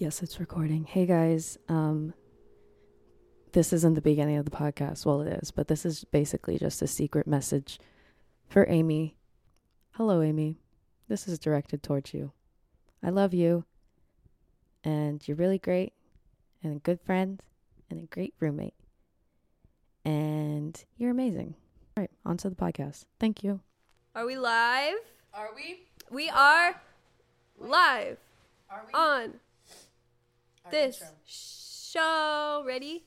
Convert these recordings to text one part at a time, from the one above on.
Yes, it's recording. Hey guys, um this isn't the beginning of the podcast. Well, it is, but this is basically just a secret message for Amy. Hello, Amy. This is directed towards you. I love you. And you're really great and a good friend and a great roommate. And you're amazing. All right, on to the podcast. Thank you. Are we live? Are we? We are live Are we? on Our this intro. show. Ready?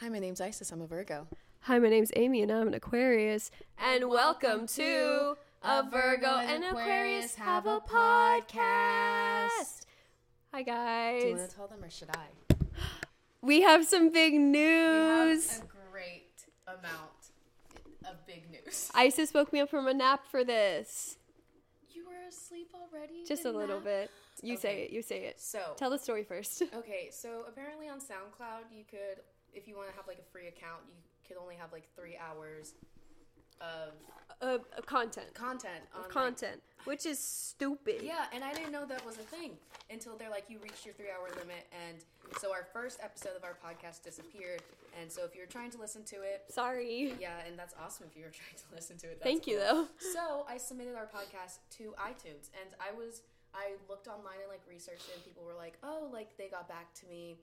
Hi, my name's Isis. I'm a Virgo. Hi, my name's Amy and I'm an Aquarius. And welcome to A Virgo and Aquarius Have a Podcast. Hi, guys. Do you want to tell them or should I? We have some big We news. have a great amount of big news. Isis woke me up from a nap for this. You were asleep already? Just a little that- bit. You say it. You say it. So, Tell the story first. okay, so apparently on SoundCloud, you could, if you want to have like a free account, you could only have like three hours of Uh, content. content. On, like- Content. Which is stupid. yeah, and I didn't know that was a thing until they're like, you reached your three hour limit. And so our first episode of our podcast disappeared. And so if you're trying to listen to it, Sorry. Yeah, and that's awesome if you were trying to listen to it. That's Thank you, though. So I submitted our podcast to iTunes, and I was I looked online and like researched it, and people were like, "Oh, like they got back to me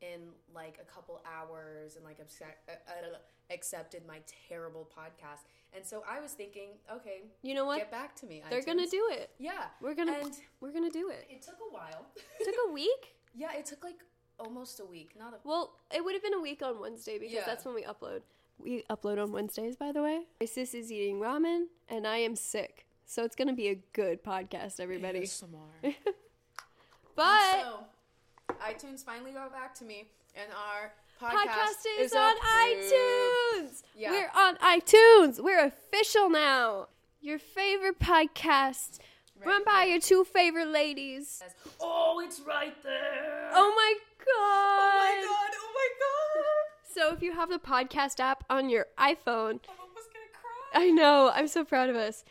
in like a couple hours, and like accept, uh, accepted my terrible podcast." And so I was thinking, okay, You know what? get back to me. They're gonna do it. Yeah, We're gonna And we're gonna do it. it took a while. It took a week. yeah, it took like almost a week. Not a Well, it would have been a week on Wednesday because Yeah. that's when we upload. We upload on Wednesdays, by the way. My sis is eating ramen, and I am sick, so it's gonna be a good podcast, everybody. ASMR. But so, iTunes finally got back to me, and our podcast, podcast is, on approved. iTunes. Yeah. We're on iTunes. We're official now. Your favorite podcast, Right run by your two favorite ladies. Oh, it's right there. Oh my god! Oh my god! Oh my god! So if you have the podcast app on your iPhone, I'm almost gonna cry. I know. I'm so proud of us.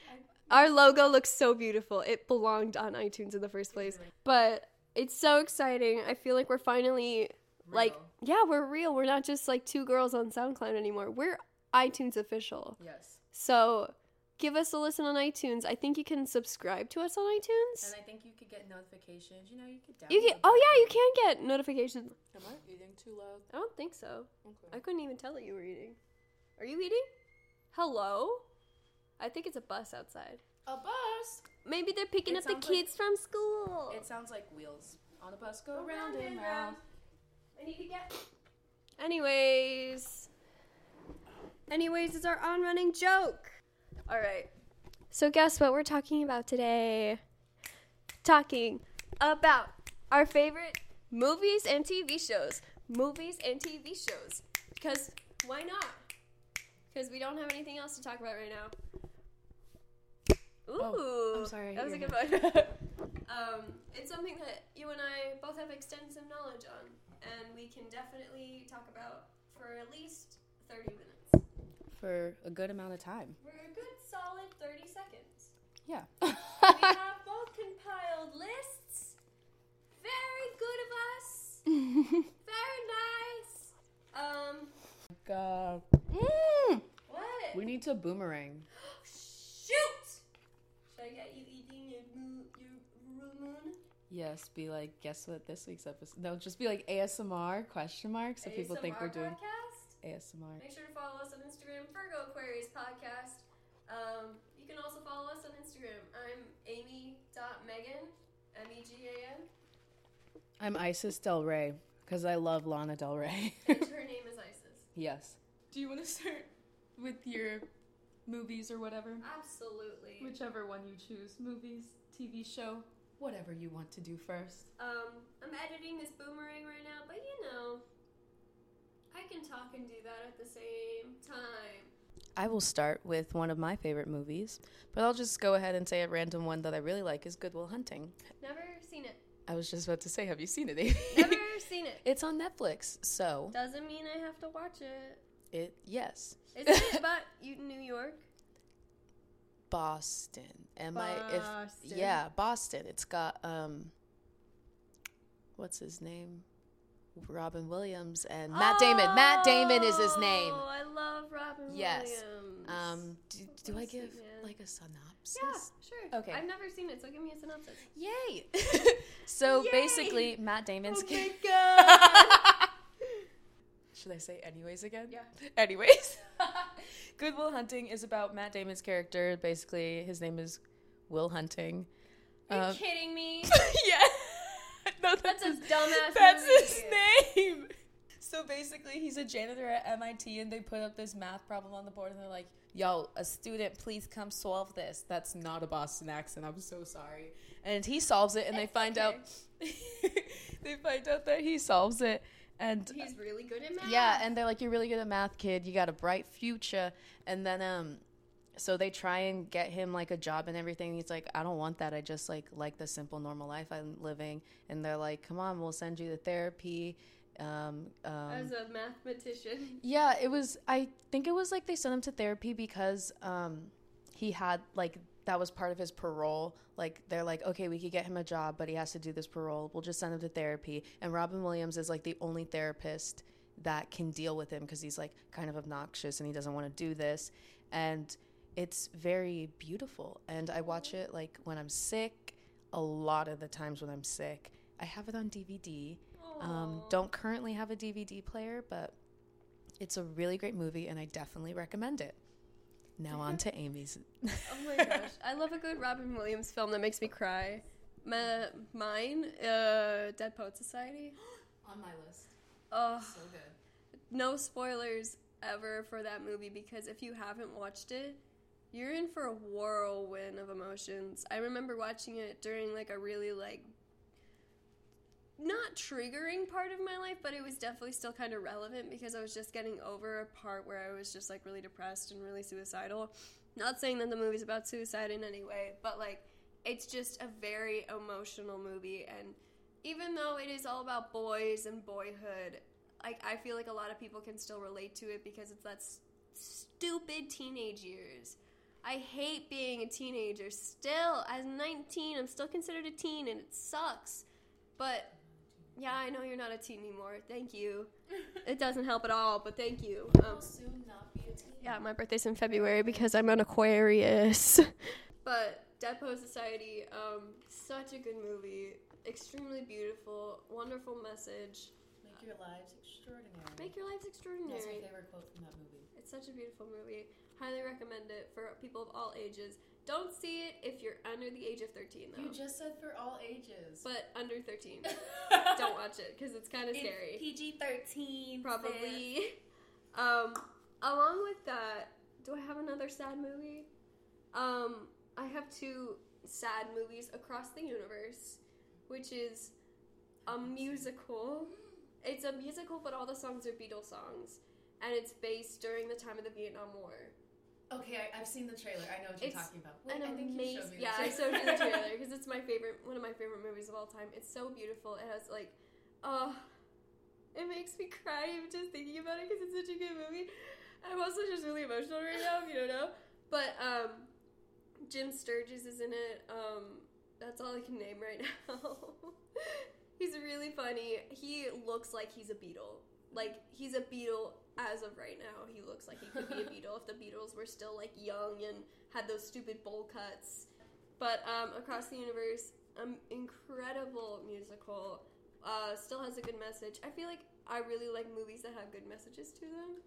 Our logo looks so beautiful. It belonged on iTunes in the first place. But it's so exciting. I feel like we're finally like yeah, we're real. We're not just like two girls on SoundCloud anymore. We're iTunes official. Yes, So give us a listen on iTunes. I think you can subscribe to us on iTunes. and I think you could get notifications. You know, you could. You can Oh yeah, you can get notifications. Am I eating too loud? I don't think so. Okay. I couldn't even tell that you were eating. Are you eating? Hello? I think it's a bus outside. A bus. Maybe they're picking It up the sounds like- kids from school. It sounds like wheels on a bus go round and round. I need to get. Anyways. Anyways, it's our on running joke. All right. So, guess what we're talking about today? Talking about our favorite movies and TV shows. Movies and TV shows. Because why not? Because we don't have anything else to talk about right now. Ooh, Oh, I'm sorry, That was a good your one. um, it's something that you and I both have extensive knowledge on, and we can definitely talk about for at least 30 minutes. For a good amount of time. For a good solid 30 seconds. Yeah. we have both compiled lists. Very good of us. Very nice. Um, God. Mm, what? we need to boomerang. Shoot! Should I get you eating your, moo- your moon? Yes, be like, guess what this week's episode? No, just be like ASMR question mark so people think we're ASMR doing Podcast? ASMR. Make sure to follow us on Instagram, Virgo Aquarius Podcast. Um, you can also follow us on Instagram. I'm Amy.Megan, M E G A N, I'm Isis Del Rey because I love Lana Del Rey. and her name is Isis. yes. Do you want to start with your movies or whatever? Absolutely. Whichever one you choose. Movies, TV show, whatever you want to do first. Um, I'm editing this boomerang right now, but you know, I can talk and do that at the same time. I will start with one of my favorite movies, but I'll just go ahead and say a random one that I really like is Good Will Hunting. Never seen it. I was just about to say, have you seen it? Amy? Never seen it. it's on Netflix, so Doesn't mean I have to watch it. It yes. Isn't it about you, New York? Boston. Am I if yeah, Boston. It's got um what's his name? Robin Williams and Matt Damon. Matt Damon is his name. Oh, I love Robin Yes. Williams. Um, do, do I give like a synopsis? yeah, sure. Okay. I've never seen it, so give me a synopsis. Yay! so Yay! basically, Matt Damon's. Oh my god. Should I say anyways again? Yeah. Anyways, Good Will Hunting is about Matt Damon's character. Basically, his name is Will Hunting. Are you Um, kidding me? yeah. no, That's a his- dumbass That's his name. So basically, he's a janitor at MIT, and they put up this math problem on the board, and they're like, "Yo, a student, please come solve this." That's not a Boston accent. I'm so sorry. And he solves it, and they find okay. out they find out that he solves it, and He's really good at math. yeah, and they're like, "You're really good at math, kid. You got a bright future." And then, um, so they try and get him like a job and everything. He's like, "I don't want that. I just like like the simple, normal life I'm living." And they're like, "Come on, we'll send you to therapy." Um, um, As a mathematician. yeah, it was. I think it was like they sent him to therapy because um, he had like that was part of his parole. Like they're like, okay, we could get him a job, but he has to do this parole. We'll just send him to therapy. And Robin Williams is like the only therapist that can deal with him because he's like kind of obnoxious and he doesn't want to do this. And it's very beautiful. And I watch it like when I'm sick. A lot of the times when I'm sick, I have it on DVD. Um, don't currently have a DVD player, but it's a really great movie, and I definitely recommend it. Now on to Amy's. Oh my gosh, I love a good Robin Williams film that makes me cry. Ma- mine, uh, Dead Poet Society. on my list. Oh, So good. no spoilers ever for that movie because if you haven't watched it, you're in for a whirlwind of emotions. I remember watching it during like a really like not triggering part of my life, but it was definitely still kind of relevant because I was just getting over a part where I was just like really depressed and really suicidal. Not saying that the movie's about suicide in any way, but like it's just a very emotional movie and even though it is all about boys and boyhood, like I feel like a lot of people can still relate to it because it's that s- stupid teenage years. I hate being a teenager. Still, as 19, I'm still considered a teen and it sucks. But yeah, I know you're not a teen anymore. Thank you. It doesn't help at all, but thank you. Um, soon not be a teen. yeah, my birthday's in February because I'm an Aquarius. but Dead Poet Society, um, such a good movie. Extremely beautiful, wonderful message. Make your lives extraordinary. Make your lives extraordinary. That's my favorite quote from that movie. It's such a beautiful movie. Highly recommend it for people of all ages. Don't see it if you're under the age of 13, though. You just said for all ages. but under 13. Don't watch it because it's kind of scary. PG thirteen. Probably. Um, along with that, do I have another sad movie? Um, I have two sad movies across the universe, which is a musical. It's a musical, but all the songs are Beatles songs, and it's based during the time of the Vietnam War. Okay, I, I've seen the trailer. I know what you're It's talking about. An I think you showed amazing, me yeah, I showed you the trailer because it's my favorite, one of my favorite movies of all time. It's so beautiful. It has like, oh, it makes me cry even just thinking about it because it's such a good movie. I'm also just really emotional right now, if you don't know. But um, Jim Sturgess is in it. Um, that's all I can name right now. he's really funny. He looks like he's a beetle. Like he's a Beatle as of right now. He looks like he could be a Beatle if the Beatles were still like young and had those stupid bowl cuts. But um, across the universe, um, incredible musical. Uh, still has a good message. I feel like I really like movies that have good messages to them.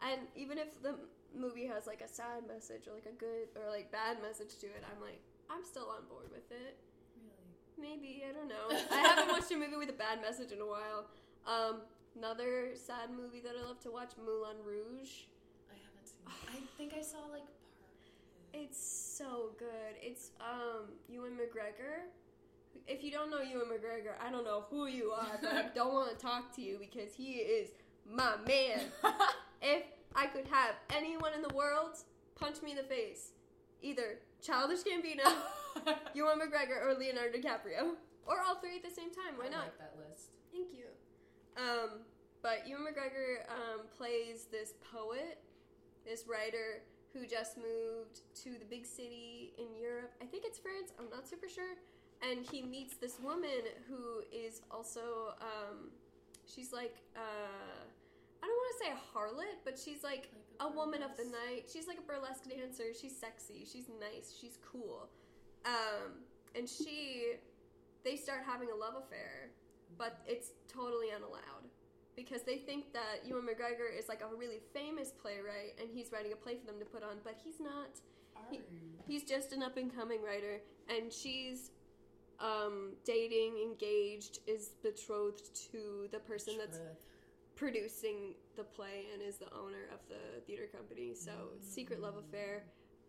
And even if the movie has like a sad message or like a good or like bad message to it, I'm like, I'm still on board with it. Really? Maybe I don't know. I haven't watched a movie with a bad message in a while. Um, another sad movie that I love to watch, Moulin Rouge. I haven't seen. It. I think I saw like part. It's so good. It's um Ewan McGregor. If you don't know Ewan McGregor, I don't know who you are, but I don't want to talk to you because he is my man. if I could have anyone in the world punch me in the face, either Childish Gambino, Ewan McGregor, or Leonardo DiCaprio, or all three at the same time. Why I not? like that list. Thank you. Um, but Ewan McGregor um, plays this poet, this writer who just moved to the big city in Europe. I think it's France. I'm not super sure. and he meets this woman who is also um, she's like uh, I don't want to say a harlot, but she's like Like a woman of the night. She's like a burlesque dancer. She's sexy. She's nice. She's cool. Um, and she, they start having a love affair, but it's totally unallowed because they think that Ewan McGregor is like a really famous playwright and he's writing a play for them to put on, but he's not. He- He's just an up and coming writer, and she's um, dating, engaged, is betrothed to the person that's producing the play and is the owner of the theater company. So secret love affair.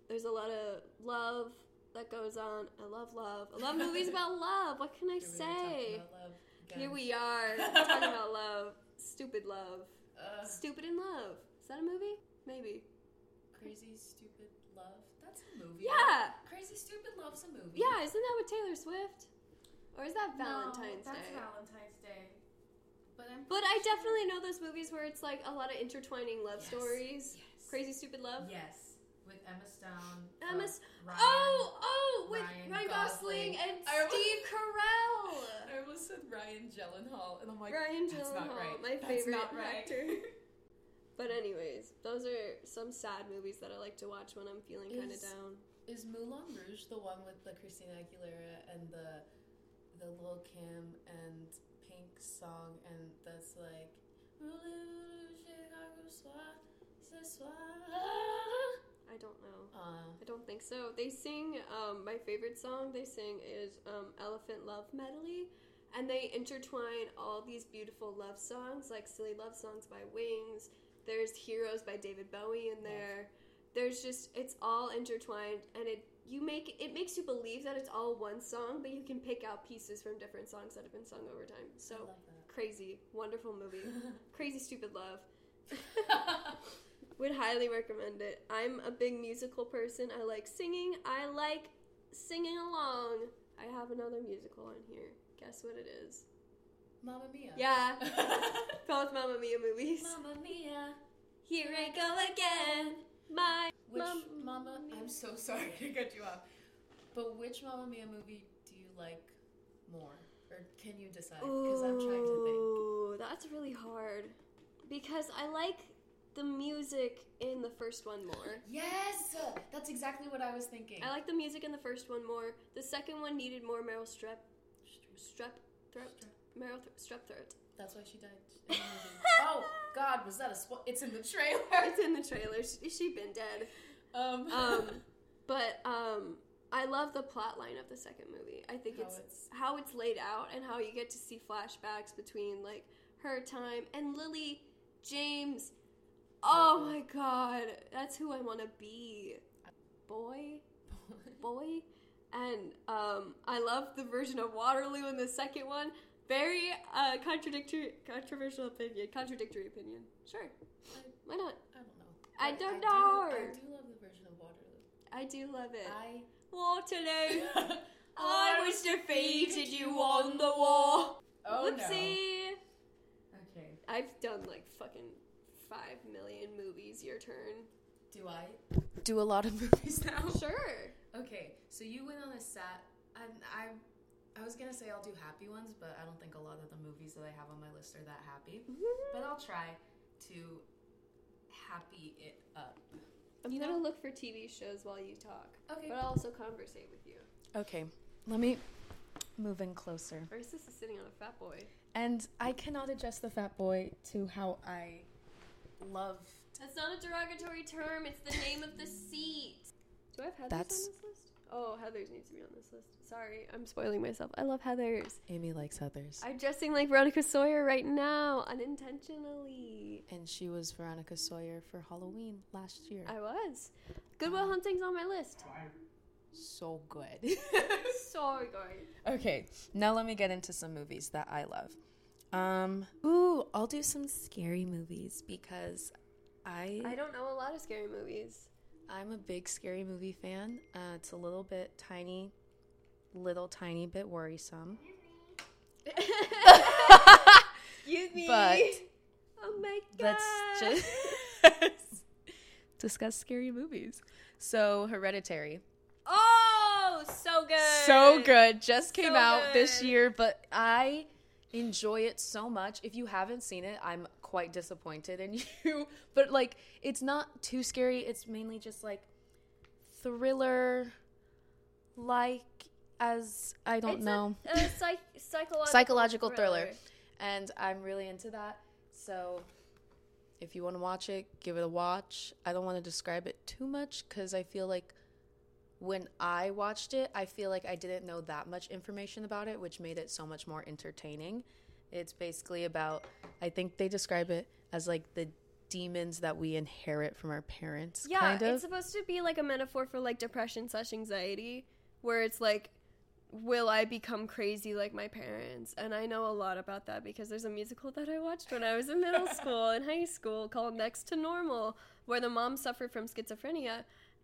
There's a lot of love that goes on. I love love. I love movies about love. What can I Here we are say? love again. Here we are talking about love. Stupid love. Ugh. Stupid in love. Is that a movie? Maybe. Crazy Stupid Love. That's a movie. Yeah. Crazy Stupid Love's a movie. Yeah. Isn't that with Taylor Swift? Or is that No, Valentine's that's Day? That's Valentine's Day. But I'm But I definitely know those movies where it's like a lot of intertwining love Yes, stories. Yes. Crazy Stupid Love. Yes. With Emma Stone. Emma uh, S- Ryan. Oh, oh, with Ryan Ryan, Gosling, Gosling. and almost- Steve Carell. I almost said Ryan Gyllenhaal, and I'm like, Ryan that's Gyllenhaal, not right. my That's favorite not right. actor. But anyways, those are some sad movies that I like to watch when I'm feeling kind of down. Is Moulin Rouge the one with the Christina Aguilera and the the Lil Kim and Pink song and that's like I don't know. uh, I don't think so. They sing um, my favorite song. They sing is um, "Elephant Love Medley," and they intertwine all these beautiful love songs, like "Silly Love Songs" by Wings. There's "Heroes" by David Bowie in there. There's just it's all intertwined, and it you make it makes you believe that it's all one song, but you can pick out pieces from different songs that have been sung over time. So I love that. crazy, wonderful movie. crazy stupid love. Would highly recommend it. I'm a big musical person. I like singing. I like singing along. I have another musical on here. Guess what it is? Mamma Mia. Yeah, both Mamma Mia movies. Mamma Mia. Here I go again. My Which Mamma Mama? I'm so sorry to cut you off. But which Mamma Mia movie do you like more, or can you decide? Because I'm trying to think. Ooh, that's really hard. Because I like the music in the first one more. Yes, that's exactly what I was thinking. I like the music in the first one more. The second one needed more Meryl Streep. Strep throat. Meryl th- strep throat. That's why she died. In the movie. oh God, was that a spo- It's in the trailer. It's in the trailer. She, she been dead. Um, Um, but um, I love the plot line of the second movie. I think How it's, it's- how it's laid out and how you get to see flashbacks between like her time and Lily James. Oh my God, that's who I want to be. Boy, boy, and um, I love the version of Waterloo in the second one. Very uh, contradictory, controversial opinion. Contradictory opinion. Sure, why not? I don't know. I don't Do, know. I do love the version of Waterloo. I do love it. I. Waterloo. I was defeated, you won the war. Oh Whoopsie. no. Okay. I've done like fucking five million movies. Your turn. Do I do a lot of movies now? Sure. Okay, so you went on a sat. I, I, I was gonna say I'll do happy ones, but I don't think a lot of the movies that I have on my list are that happy. Mm-hmm. But I'll try to happy it up. I'm You gonna know- look for TV shows while you talk, Okay. but I'll also conversate with you. Okay, let me move in closer. Versus is sitting on a fat boy. And I cannot adjust the fat boy to how I love. That's not a derogatory term. It's the name of the seat. Do I have Heather's That's- on this list? Oh, Heather's needs to be on this list. Sorry, I'm spoiling myself. I love Heather's. Amy likes Heather's. I'm dressing like Veronica Sawyer right now, unintentionally. and she was Veronica Sawyer for Halloween last year. I was. Good Will um, Hunting's on my list. so good. so good. okay, now let me get into some movies that I love. Um, ooh, I'll do some scary movies because I, I don't know a lot of scary movies. I'm a big scary movie fan. Uh, it's a little bit tiny, little tiny bit worrisome. Excuse me. But oh my god. let's just discuss scary movies. So, Hereditary. Oh, So good. so good. Just came So out this year, but I enjoy it so much. If you haven't seen it, I'm quite disappointed in you. But like, it's not too scary. It's mainly just like thriller, like as I don't It's know, A, a psych- psychological, psychological thriller. and I'm really into that. So. If you want to watch it, give it a watch. I don't want to describe it too much because I feel like when I watched it, I feel like I didn't know that much information about it, which made it so much more entertaining. It's basically about, I think they describe it as like the demons that we inherit from our parents. Yeah, kind of. it's supposed to be like a metaphor for like depression slash anxiety, where it's like, will I become crazy like my parents? And I know a lot about that because there's a musical that I watched when I was in middle school and high school called Next to Normal, where the mom suffered from schizophrenia.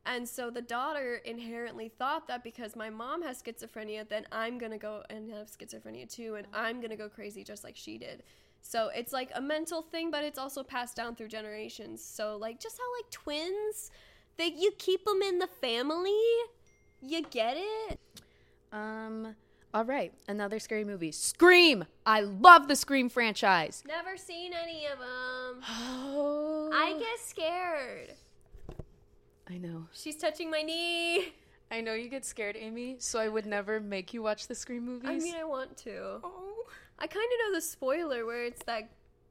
And so the daughter inherently thought that because my mom has schizophrenia, then I'm gonna go and have schizophrenia too, and I'm gonna go crazy just like she did. So it's like a mental thing, but it's also passed down through generations. So like just how like twins, they you keep them in the family, you get it. um. All right, another scary movie. Scream. I love the Scream franchise. Never seen any of them. Oh, I get scared. I know. She's touching my knee. I know you get scared, Amy. So I would never make you watch the Scream movies. I mean, I want to. oh. I kind of know the spoiler where it's that.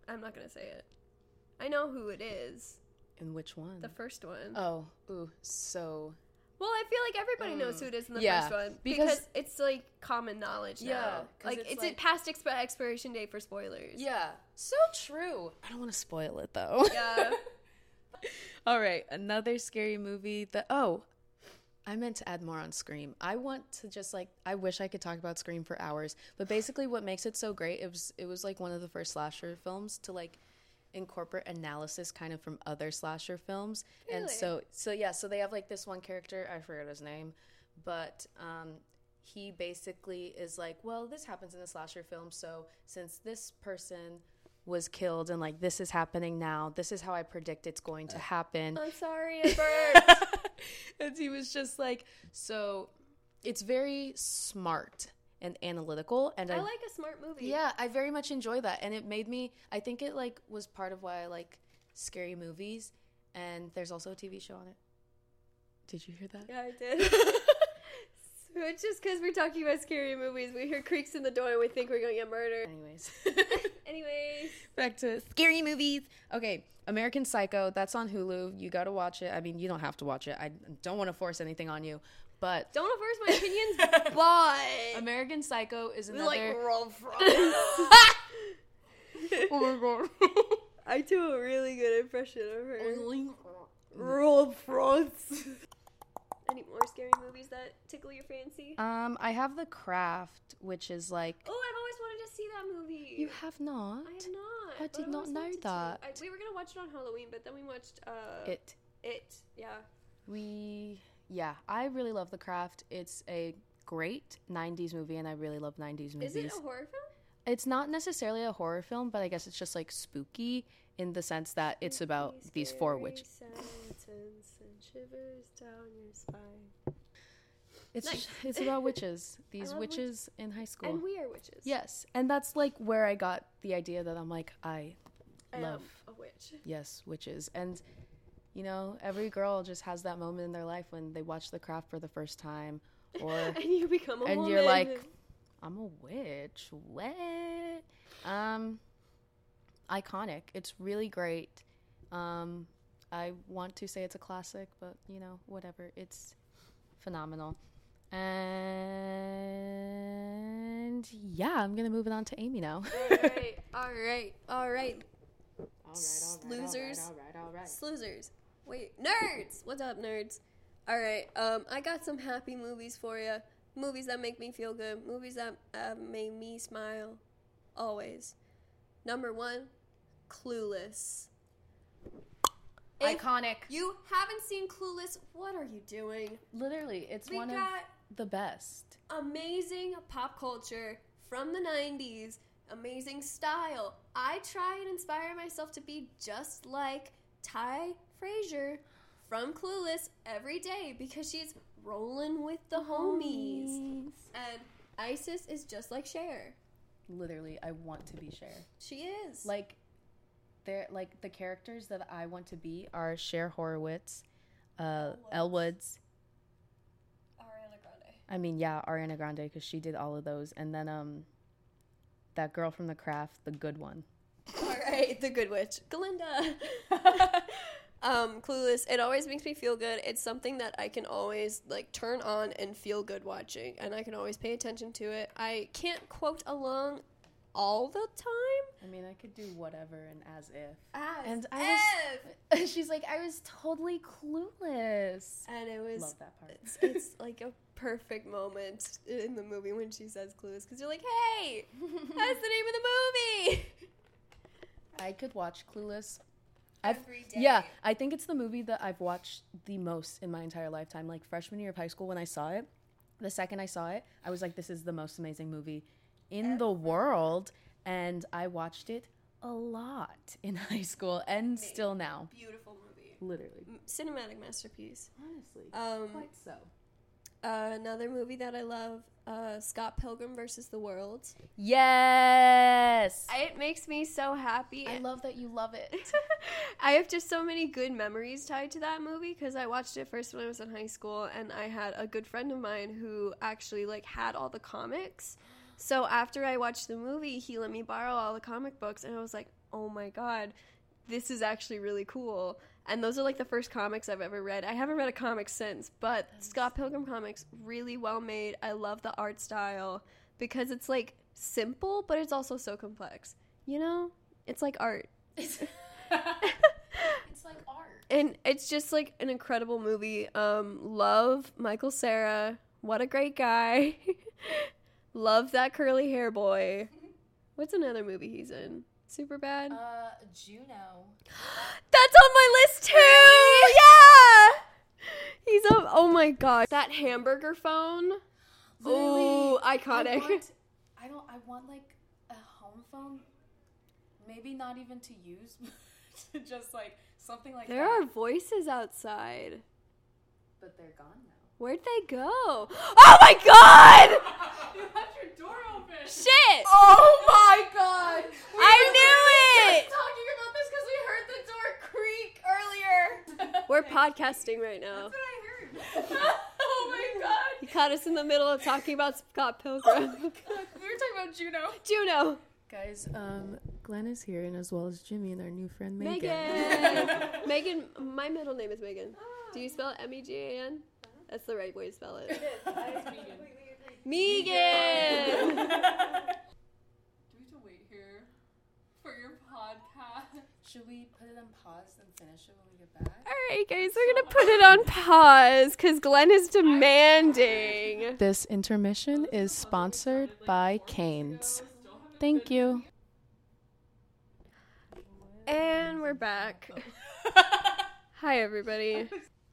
I'm not gonna say it. I know who it is. And which one? The first one. oh, ooh, so Well, I feel like everybody knows who it is in the Mm. Yeah, first one because- because, it's like common knowledge Yeah, now. 'cause Like it's it's, like- a past exp- expiration date for spoilers. Yeah, so true. I don't want to spoil it though. Yeah. All right, another scary movie that oh, I meant to add more on Scream. I want to just like I wish I could talk about Scream for hours, but basically what makes it so great it was it was like one of the first slasher films to like incorporate analysis kind of from other slasher films. And so so yeah, so they have like this one character, I forget his name, but um he basically is like, well, this happens in a slasher film, so since this person was killed and like this is happening now, this is how I predict it's going to happen. I'm sorry, it burnt. and he was just like, so it's very smart and analytical and I, I like a smart movie. yeah, I very much enjoy that and it made me I think it like was part of why I like scary movies and there's also a TV show on it. Did you hear that? Yeah, I did. it's just because we're talking about scary movies. We hear creaks in the door and we think we're going to get murdered. Anyways. Anyways, Back to scary movies. Okay, American Psycho, that's on Hulu. You got to watch it. I mean, you don't have to watch it. I don't want to force anything on you, but don't averse my opinions, but American Psycho is we another like roll frogs. Oh my god. I do a really good impression of her. Roll frogs. Any more scary movies that tickle your fancy? um, I have The Craft, which is like Oh, I've always wanted to see that movie. you have not I have not. I did not know that. I, we were gonna watch it on Halloween, but then we watched uh, it. It. Yeah. We yeah, I really love The Craft. It's a great 90s movie and I really love 90s movies. Is it a horror film? it's not necessarily a horror film, but I guess it's just like spooky in the sense that it's about these four witches. Shivers down your spine. It's Nice. it's about witches. These witches in high school. And we are witches. yes, and that's like where I got the idea that I'm like I I love a witch. yes witches and you know every girl just has that moment in their life when they watch The Craft for the first time or and you become a and woman. you're like I'm a witch. What? Um, iconic. It's really great. Um, I want to say it's a classic, but you know, whatever. It's phenomenal. And yeah, I'm gonna move it on to Amy now. all right, all right, all right. Losers. All right, all right. Sloozers. Wait, nerds. What's up, nerds? All right. Um, I got some happy movies for you. Movies that make me feel good. Movies that uh, make me smile. Always. Number one, Clueless. If Iconic. you haven't seen Clueless, what are you doing? Literally, it's We one of the best. amazing pop culture from the 90s, amazing style. I try and inspire myself to be just like Tai Frasier from Clueless every day because she's rolling with the homies. And Isis is just like Cher. Literally, I want to be Cher. She is. Like, they're like the characters that I want to be are Cher Horowitz, uh, Elle Woods. Ariana Grande. I mean, yeah, Ariana Grande because she did all of those, and then um, that girl from The Craft, the good one. All right, the good witch, Glinda. um, Clueless. It always makes me feel good. It's something that I can always like turn on and feel good watching, and I can always pay attention to it. I can't quote along all the time. I mean, I could do whatever and as if. As And I was, she's like, I was totally clueless. and it was Love that part. it's, it's like a perfect moment in the movie when she says clueless because you're like hey that's the name of the movie I could watch Clueless. I've, Every day. Yeah, I think it's the movie that I've watched the most in my entire lifetime. Like freshman year of high school when I saw it, the second I saw it, I was like, this is the most amazing movie in the world. And I watched it a lot in high school and still now. beautiful movie Literally. Cinematic masterpiece Honestly. um quite so. uh, another movie that i love uh, scott pilgrim versus the world Yes! it makes me so happy I love that you love it. I have just so many good memories tied to that movie because I watched it first when I was in high school, and I had a good friend of mine who actually like had all the comics. So after I watched the movie, he let me borrow all the comic books, and I was like, "Oh my god, this is actually really cool." And those are like the first comics I've ever read. I haven't read a comic since, but Scott Pilgrim comics really well made. I love the art style because it's like simple, but it's also so complex. You know, it's like art. it's like art. and it's just like an incredible movie. Um, love Michael Cera. What a great guy. love that curly hair boy. What's another movie he's in? Super bad. Uh, Juno. That's on my list too. Yeah. He's a. Oh my god. That hamburger phone. Oh, iconic. I want, I don't. I want like a home phone. Maybe not even to use, just like something like that. There that. are voices outside. but they're gone now. Where'd they go? Oh my god! you left your door open. Shit! Oh my god! I knew it! talking about this because we heard the door creak earlier. We're podcasting right now. That's what I heard. oh my god. You caught us in the middle of talking about Scott Pilgrim. We were talking about Juno. Juno. Guys, um, Glenn is here, and as well as Jimmy and our new friend Megan. Megan. Megan. My middle name is Megan. Do you spell it M E G A N? That's the right way to spell it. Megan. Do we have to wait here for your podcast? Should we put it on pause and finish it when we get back? All right, guys, we're gonna put it on pause because Glenn is demanding. This intermission is sponsored by Cane's. Thank you. And we're back. Hi, everybody.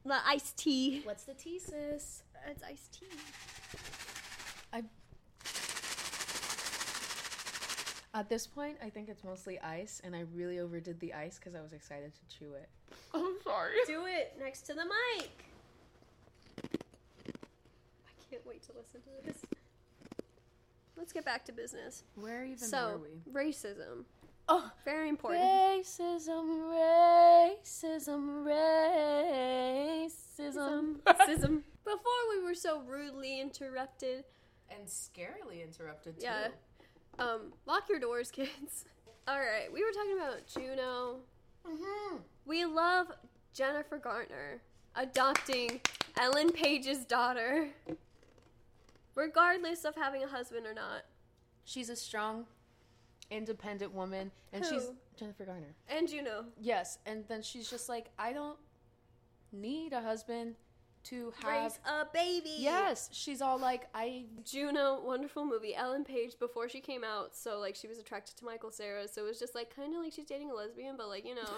The iced tea. What's the tea, sis? It's iced tea. I. At this point, I think it's mostly ice, and I really overdid the ice because I was excited to chew it. I'm sorry. Do it next to the mic. I can't wait to listen to this. Let's get back to business. Where even so, were we? racism. Oh, Very important. racism, racism, racism. Racism. Before we were so rudely interrupted. and scarily interrupted too. Yeah. Um, lock your doors, kids. All right, we were talking about Juno. Mm-hmm. We love Jennifer Garner adopting Ellen Page's daughter, regardless of having a husband or not. She's a strong, independent woman, and she's Jennifer Garner. And Juno. Yes, and then she's just like, I don't need a husband to have. Raise a baby. Yes, she's all like, I. Juno, wonderful movie. Ellen Page before she came out, so like she was attracted to Michael Cera, so it was just like kind of like she's dating a lesbian, but like you know,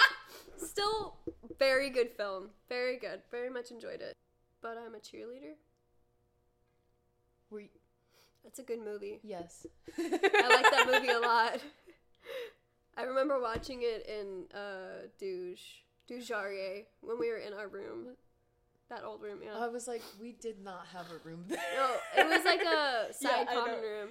still very good film, very good, very much enjoyed it. But I'm a cheerleader. Were That's a good movie. yes. I like that movie a lot. I remember watching it in uh Douche Douche Jarrier when we were in our room. That old room, yeah. I was like, we did not have a room there. no, it was like a side I common room.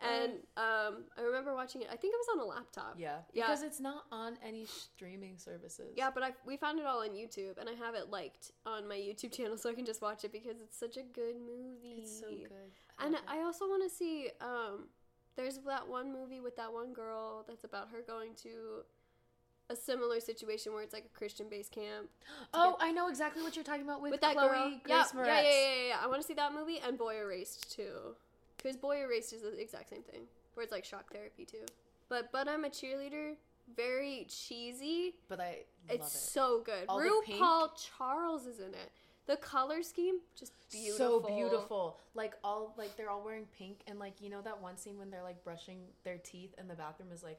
And um, I remember watching it. I think it was on a laptop. Yeah, Yeah. because it's not on any streaming services. Yeah, but I we found it all on YouTube, and I have it liked on my YouTube channel, so I can just watch it because it's such a good movie. it's so good. And it. I also want to see. Um, there's that one movie with that one girl that's about her going to a similar situation where it's like a Christian based camp oh, I know exactly what you're talking about with, with that Chloe girl. Grace yeah, Moretz. yeah, yeah, yeah, yeah. I want to see that movie and Boy Erased too, because Boy Erased is the exact same thing, where it's like shock therapy too. But but I'm a cheerleader. Very cheesy. But I It's it. so good. All. RuPaul Charles is in it. The color scheme just beautiful. So beautiful. Like all like they're all wearing pink and like you know that one scene when they're like brushing their teeth and the bathroom is like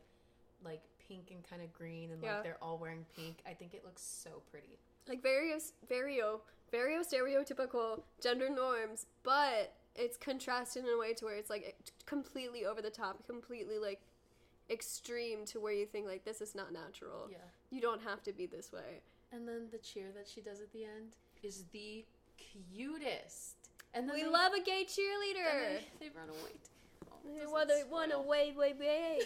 like pink and kind of green and Yeah. like they're all wearing pink. I think it looks so pretty. Like various very very stereotypical gender norms, but it's contrasted in a way to where it's like completely over the top, completely like extreme to where you think like this is not natural. Yeah. You don't have to be this way. And then the cheer that she does at the end is the cutest. And then We they, love a gay cheerleader. they, they run away. Oh, They want to run away, way, way.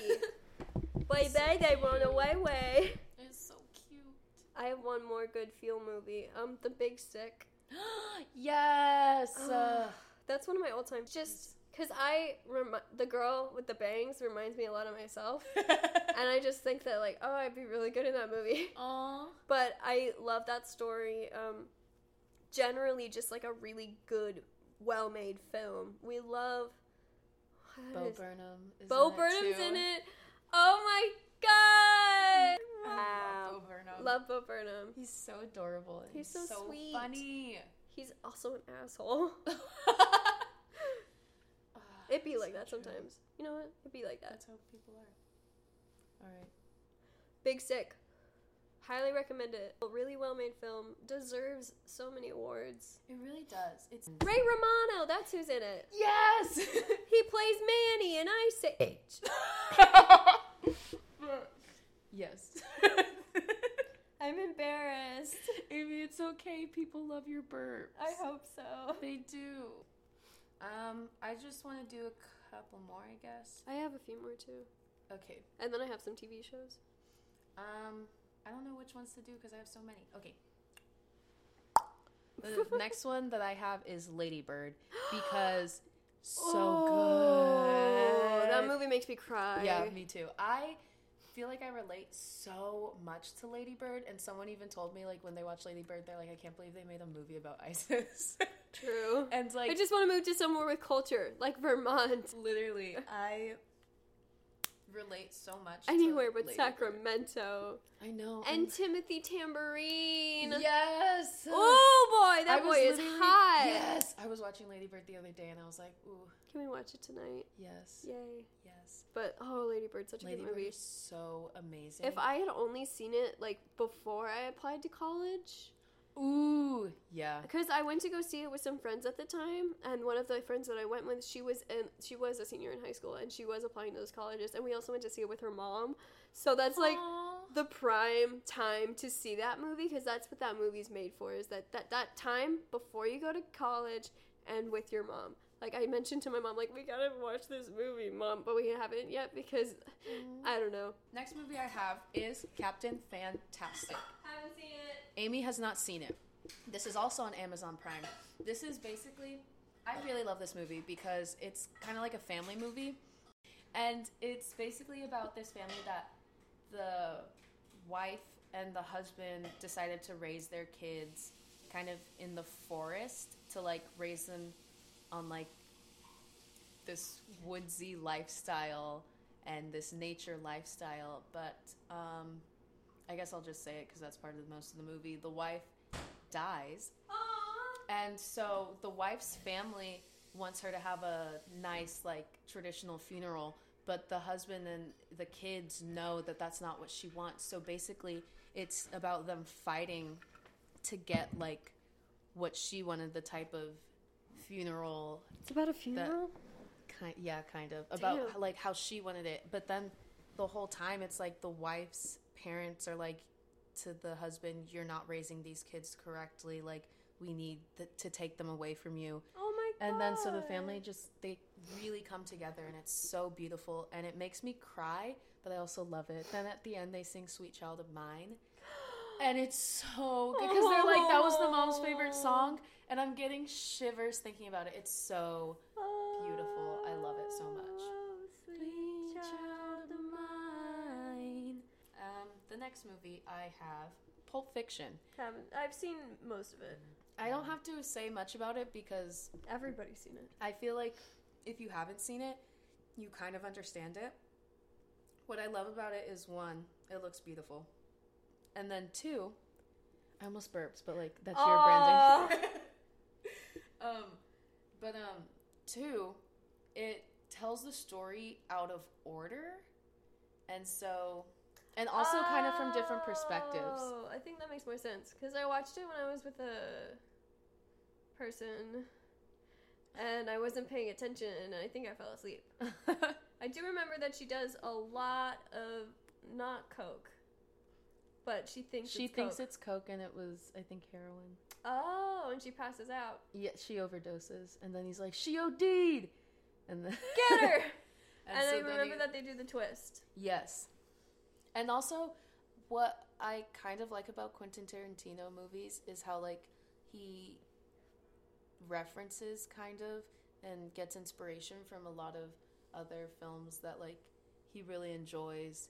Way, way, they run away, way. It's so cute. I have one more good feel movie. Um, The Big Sick. yes. Uh, That's one of my old time. Just because I remi- the girl with the bangs reminds me a lot of myself, and I just think that like, oh, I'd be really good in that movie. Aw. But I love that story. Um, generally, just like a really good, well-made film. We love. Bo is- Burnham is Bo in it Burnham's too. in it. Oh my god! I Wow. love Bo Burnham. Love Bo Burnham. He's so adorable. He's so sweet. funny. He's also an asshole. It'd be like that sometimes. You know what? It'd be like that. That's how people are. All right. Big Sick. Highly recommend it. A really well made film. Deserves so many awards. It really does. It's Ray Romano, that's who's in it. yes. He plays Manny in Ice Age. yes. I'm embarrassed. Amy, it's okay. People love your burps. I hope so. they do. Um, I just want to do a couple more, I guess. I have a few more too. Okay. And then I have some TV shows. Um, I don't know which ones to do because I have so many. Okay. The next one that I have is Lady Bird because so Oh, good. That movie makes me cry. Yeah, me too. I feel like I relate so much to Lady Bird, and someone even told me like when they watch Lady Bird, they're like, I can't believe they made a movie about ISIS. True. and like I just want to move to somewhere with culture, like Vermont. literally, I relate so much. to Anywhere but Lady Bird. Sacramento. I know. And Timothy Tambourine. yes. Oh boy, that I boy is hot. Yes, I was watching Lady Bird the other day, and I was like, ooh, Can we watch it tonight? yes, Yay. yes. But oh, Lady Bird's such a Lady good Bird movie. is so amazing. If I had only seen it like before I applied to college, ooh, yeah, because I went to go see it with some friends at the time, and one of the friends that I went with, she was in, she was a senior in high school, and she was applying to those colleges, and we also went to see it with her mom. So that's like Aw. the prime time to see that movie because that's what that movie's made for is that, that that time before you go to college and with your mom like i mentioned to my mom like we gotta watch this movie mom but we haven't yet because mm. i don't know Next movie I have is Captain Fantastic. haven't seen it Amy has not seen it. This is also on Amazon Prime. This is basically, I really love this movie because it's kind of like a family movie. And it's basically about this family that the wife and the husband decided to raise their kids kind of in the forest to like raise them on like this woodsy lifestyle and this nature lifestyle. But um, I guess I'll just say it because that's part of the, most of the movie. The wife dies, and so the wife's family wants her to have a nice, like traditional funeral. But the husband and the kids know that that's not what she wants. So basically, it's about them fighting to get like what she wanted, the type of funeral it's about a funeral? kind yeah kind of. About Damn. like how she wanted it. But then the whole time it's like the wife's parents are like to the husband you're not raising these kids correctly. Like we need th- to take them away from you. Oh my god. and then so the family just they really come together and it's so beautiful. And it makes me cry but i also love it. Then at the end they sing sweet child of mine and it's so good because they're like that was the mom's favorite song and i'm getting shivers thinking about it it's so beautiful. I love it so much. Oh, sweet child of mine. um the next movie i have pulp fiction Haven't I've seen most of it. i don't have to say much about it because Everybody's seen it. I feel like if you haven't seen it, you kind of understand it. What I love about it is one, it looks beautiful. And then two, I almost burped, but like that's your branding. um but um two, it tells the story out of order. And so and also kind of from different perspectives. Oh, I think that makes more sense because I watched it when I was with a person, and I wasn't paying attention, and I think I fell asleep. I do remember that she does a lot of not coke, but she thinks she it's thinks coke. it's coke and it was I think heroin. oh, and she passes out. Yeah, she overdoses and then he's like, "She OD'd." And then Get her! and so I then remember he- that they do the twist. Yes. And also, what I kind of like about Quentin Tarantino movies is how, like, he references kind of and gets inspiration from a lot of other films that, like, he really enjoys.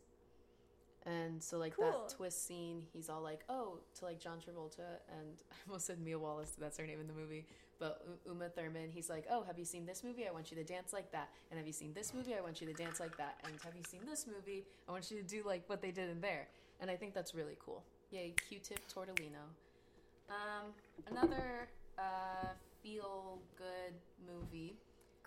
And so, like, Cool. that twist scene, he's all like, oh, to, like, John Travolta, and I almost said Mia Wallace, that's her name in the movie. But U- Uma Thurman, he's like, oh, have you seen this movie? I want you to dance like that. And have you seen this movie? I want you to dance like that. And have you seen this movie? I want you to do like what they did in there. And I think that's really cool. Yay, Q-Tip Tortellino. Um, another uh, feel good movie.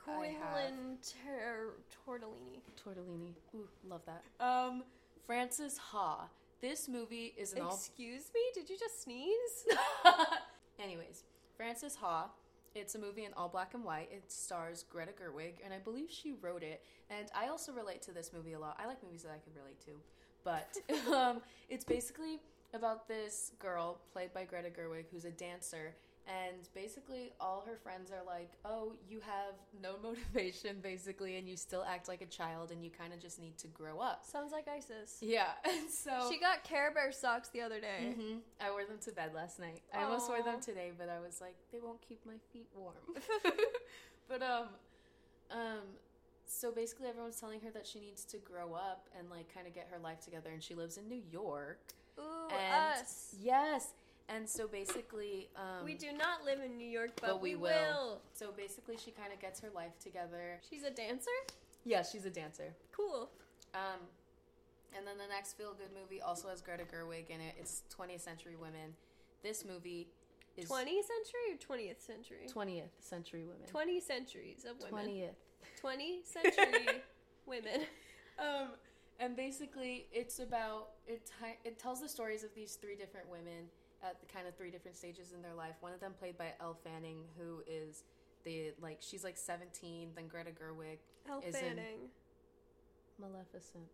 Quinlan Ter- Tortellini. Tortellini. Ooh, love that. Um, Frances Ha. This movie is an all Excuse me? Did you just sneeze? Anyways, Frances Ha. It's a movie in all black and white. It stars Greta Gerwig, and I believe she wrote it. And I also relate to this movie a lot. I like movies that I can relate to. But um, it's basically about this girl played by Greta Gerwig who's a dancer. And basically, all her friends are like, oh, you have no motivation, basically, and you still act like a child, and you kind of just need to grow up. Sounds like ISIS. Yeah, and so. She got Care Bear socks the other day. hmm I wore them to bed last night. I almost wore them today, but I was like, they won't keep my feet warm. but um, um, so basically, everyone's telling her that she needs to grow up and like kind of get her life together, and she lives in New York. Ooh, And us. yes, and so basically, um, we do not live in New York, but, but we, we will. will. So basically, she kind of gets her life together. She's a dancer? Yeah, she's a dancer. Cool. Um, and then the next feel good movie also has Greta Gerwig in it. It's 20th Century Women. This movie is 20th century or 20th century? 20th Century Women. 20 centuries of women. 20th. 20 century women. Um, and basically, it's about it. Ti- it tells the stories of these three different women at the kind of three different stages in their life. One of them played by Elle Fanning, who is the like she's like 17. Then Greta Gerwig, Elle Is in- Maleficent.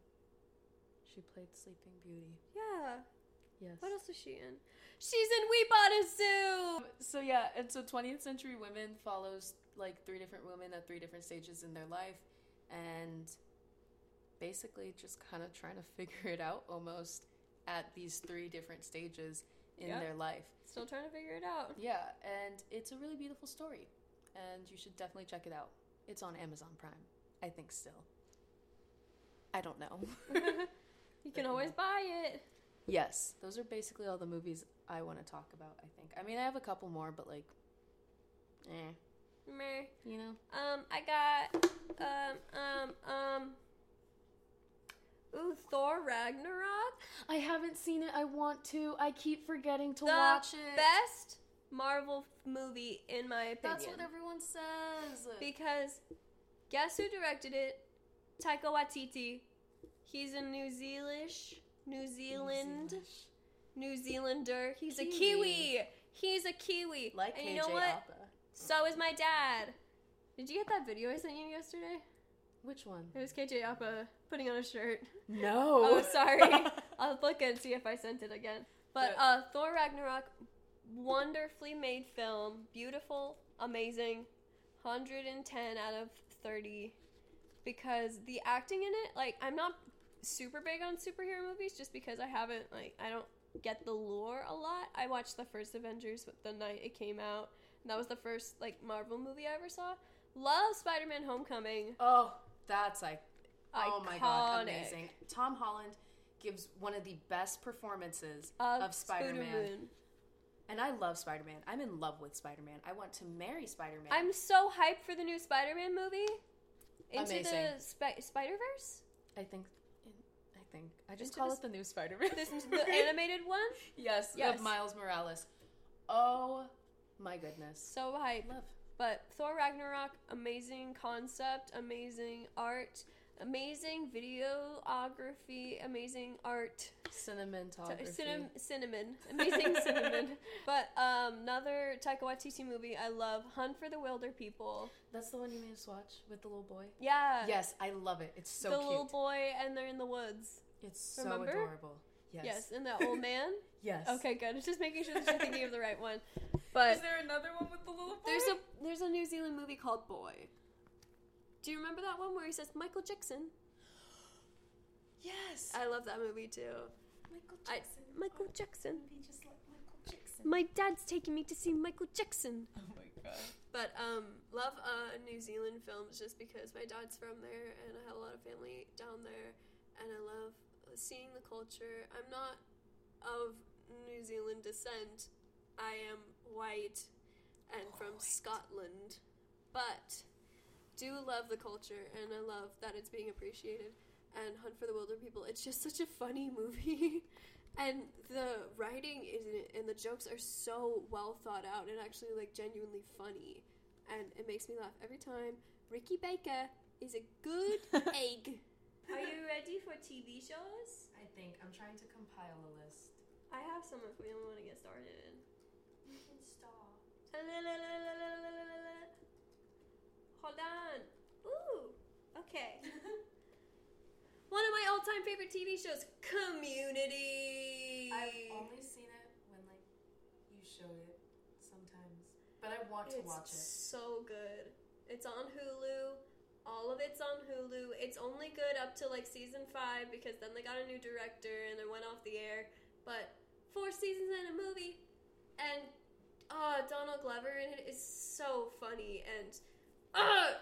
She played Sleeping Beauty. Yeah. Yes. What else is she in? She's in We Bought a Zoo! So yeah, and so 20th Century Women follows like three different women at three different stages in their life, and basically just kind of trying to figure it out almost at these three different stages in Yeah. their life. Still trying to figure it out. Yeah, and it's a really beautiful story, and you should definitely check it out. It's on Amazon Prime, I think still. I don't know. You can always buy it. yes, those are basically all the movies I want to talk about. I think. I mean, I have a couple more, but like, eh, Meh. you know. Um, I got um um um Ooh, Thor Ragnarok. I haven't seen it. I want to. I keep forgetting to the watch it. best Marvel movie in my opinion. That's what everyone says. because guess who directed it? Taika Waititi. He's a New Zealish, New Zealand, New Zealander. He's a Kiwi. Kiwi. He's a Kiwi. like and KJ you know what? So is my dad. Did you get that video I sent you yesterday? Which one? It was KJ Apa putting on a shirt. No. Oh, sorry. I'll look and see if I sent it again. But uh, Thor Ragnarok, wonderfully made film. Beautiful, amazing. 110 out of 30 because the acting in it, like I'm not super big on superhero movies just because I haven't like I don't get the lore a lot. I watched the first Avengers the night it came out. And that was the first like Marvel movie I ever saw. Love Spider-Man Homecoming. Oh, that's like oh my god, amazing. Tom Holland gives one of the best performances Of, of Spider-Man. Spider-Man. And I love Spider-Man. I'm in love with Spider-Man. I want to marry Spider-Man. I'm so hyped for the new Spider-Man movie. Into Amazing. the Spi- Spider-Verse? I think I think I just Into call the it the new Spider-Man. This the animated one? yes, Yes. of Miles Morales. Oh my goodness. So hyped. Love. But Thor Ragnarok, amazing concept, amazing art, amazing videography, amazing art. Cinematography. Cinnamon, cinnamon, amazing cinnamon. But um, another Taika Waititi movie I love, Hunt for the Wilderpeople. That's the one you made us watch with the little boy. Yeah. Yes, I love it. It's so the cute. little boy and they're in the woods. It's so Remember? adorable. Yes. Yes, and the old man. Yes. Okay, good. Just making sure that you're thinking of the right one. But is there another one with the little boy? There's a there's a New Zealand movie called Boy. Do you remember that one where he says Michael Jackson? Yes. I love that movie too. Michael I, Jackson. Michael Jackson. Just like Michael Jackson. My dad's taking me to see Michael Jackson. Oh my god. But um, love uh, New Zealand films just because my dad's from there and I have a lot of family down there, and I love seeing the culture. I'm not of New Zealand descent. I am white and from Scotland, but do love the culture and I love that it's being appreciated. And Hunt for the Wilderpeople, it's just such a funny movie. and the writing is in it and the jokes are so well thought out and actually like genuinely funny. And it makes me laugh every time. Ricky Baker is a good egg. Are you ready for TV shows? I think I'm trying to compile a list. I have some if we only want to get started. You can stop. Hold on. Ooh. Okay. One of my all-time favorite TV shows, Community. I've only seen it when like you showed it sometimes, but I want to it's watch it. so good. It's on Hulu. All of it's on Hulu. It's only good up to like season five because then they got a new director and it went off the air. But four seasons and a movie, and uh, Donald Glover in it is so funny and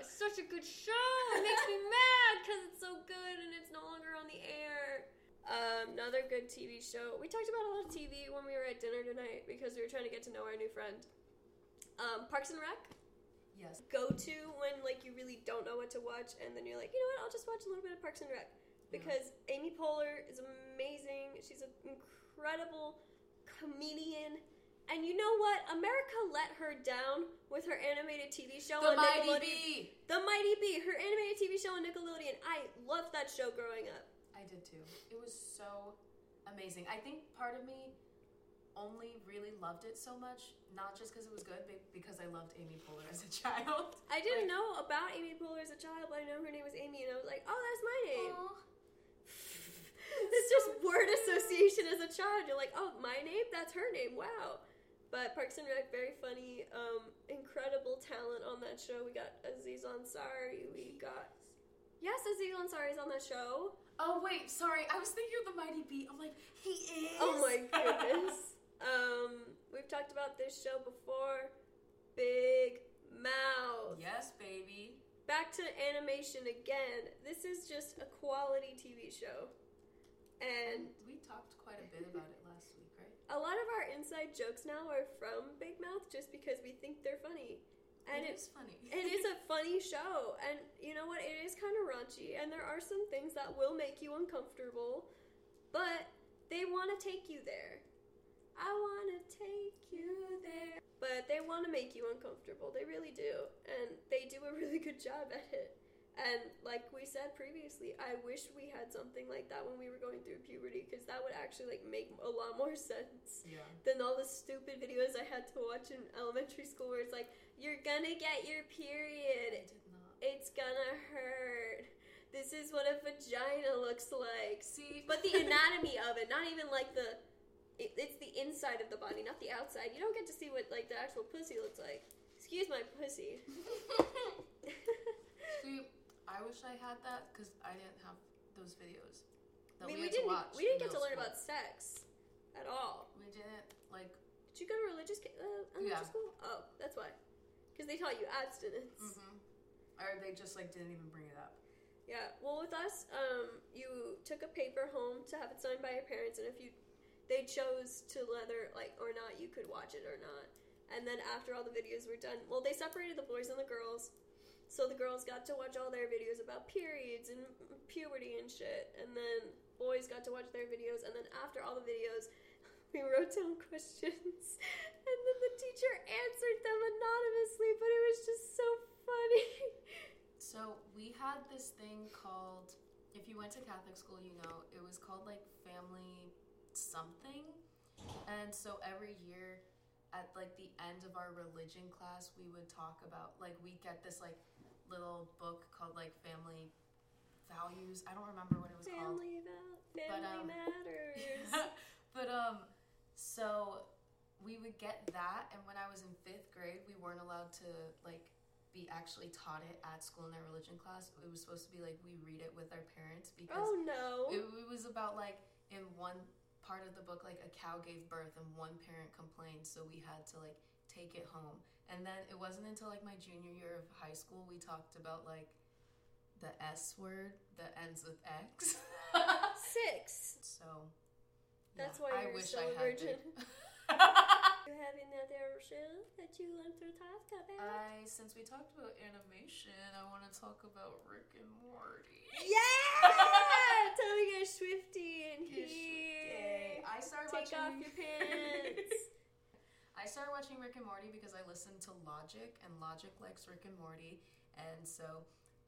it's such a good show. It makes me mad because it's so good and it's no longer on the air. Um, another good TV show. We talked about a lot of TV when we were at dinner tonight because we were trying to get to know our new friend. Um, Parks and Rec Yes. go to when like you really don't know what to watch and then you're like you know what i'll just watch a little bit of parks and rec because amy poehler is amazing she's an incredible comedian and you know what america let her down with her animated tv show The on Mighty nickelodeon B. the mighty B her animated tv show on nickelodeon i loved that show growing up I did too. It was so amazing. I think part of me only really loved it so much, not just because it was good, but because I loved Amy Poehler as a child. i didn't Like- know about amy poehler as a child but i know her name was amy and i was like oh that's my name it's just word association as a child. You're like, oh, my name? That's her name. Wow. But Parks and Rec, very funny. Um, incredible talent on that show. We got Aziz Ansari. We got. Yes, Aziz Ansari's on that show. Oh wait, sorry. I was thinking of the Mighty B. I'm like, he is. Oh my goodness. um, we've talked about this show before. Big Mouth. yes, baby. Back to animation again. This is just a quality TV show. And we talked quite a bit about it last week, right? A lot of our inside jokes now are from Big Mouth just because we think they're funny. And it's is funny. it is a funny show. And you know what? It is kind of raunchy. And there are some things that will make you uncomfortable but they want to take you there. I want to take you there. But they want to make you uncomfortable. They really do. And they do a really good job at it and like we said previously i wish we had something like that when we were going through puberty because that would actually like make a lot more sense yeah. than all the stupid videos I had to watch in elementary school where it's like, you're gonna get your period. It's gonna hurt. This is what a vagina looks like. See, But the anatomy of it, not even like the it, it's the inside of the body, not the outside. You don't get to see what like the actual pussy looks like. Excuse my pussy. I wish I had that because I didn't have those videos. I That mean, we, we didn't watch we didn't get to learn about sex at all. We didn't like. Did you go to religious uh, Yeah. school? Oh, that's why. Because they taught you abstinence. hmm Or they just like didn't even bring it up. Yeah. Well, with us, um, you took a paper home to have it signed by your parents, and if you they chose to whether like or not you could watch it or not. And then after all the videos were done, well, they separated the boys and the girls. So the girls got to watch all their videos about periods and puberty and shit, and then boys got to watch their videos. And then after all the videos, we wrote down questions, and then the teacher answered them anonymously. But it was just so funny. So we had this thing called. If you went to Catholic school, you know it was called like family something, and so every year. At like the end of our religion class, we would talk about like we get this like little book called like family values. I don't remember what it was called. Family about family um, matters. but um so we would get that and when i was in fifth grade we weren't allowed to like be actually taught it at school in our religion class it was supposed to be like we read it with our parents because oh no. it, it was about like in one part of the book like a cow gave birth and one parent complained so we had to like take it home and then it wasn't until like my junior year of high school we talked about like the s word that ends with x Six. so That's yeah, why I wish so I had virgin. You have another show that you want to talk about? I since we talked about animation, I want to talk about Rick and Morty. yeah! Tell me you're Swifty in You're here. I started Take off your pants. I started watching Rick and Morty because I listened to Logic, and Logic likes Rick and Morty, and so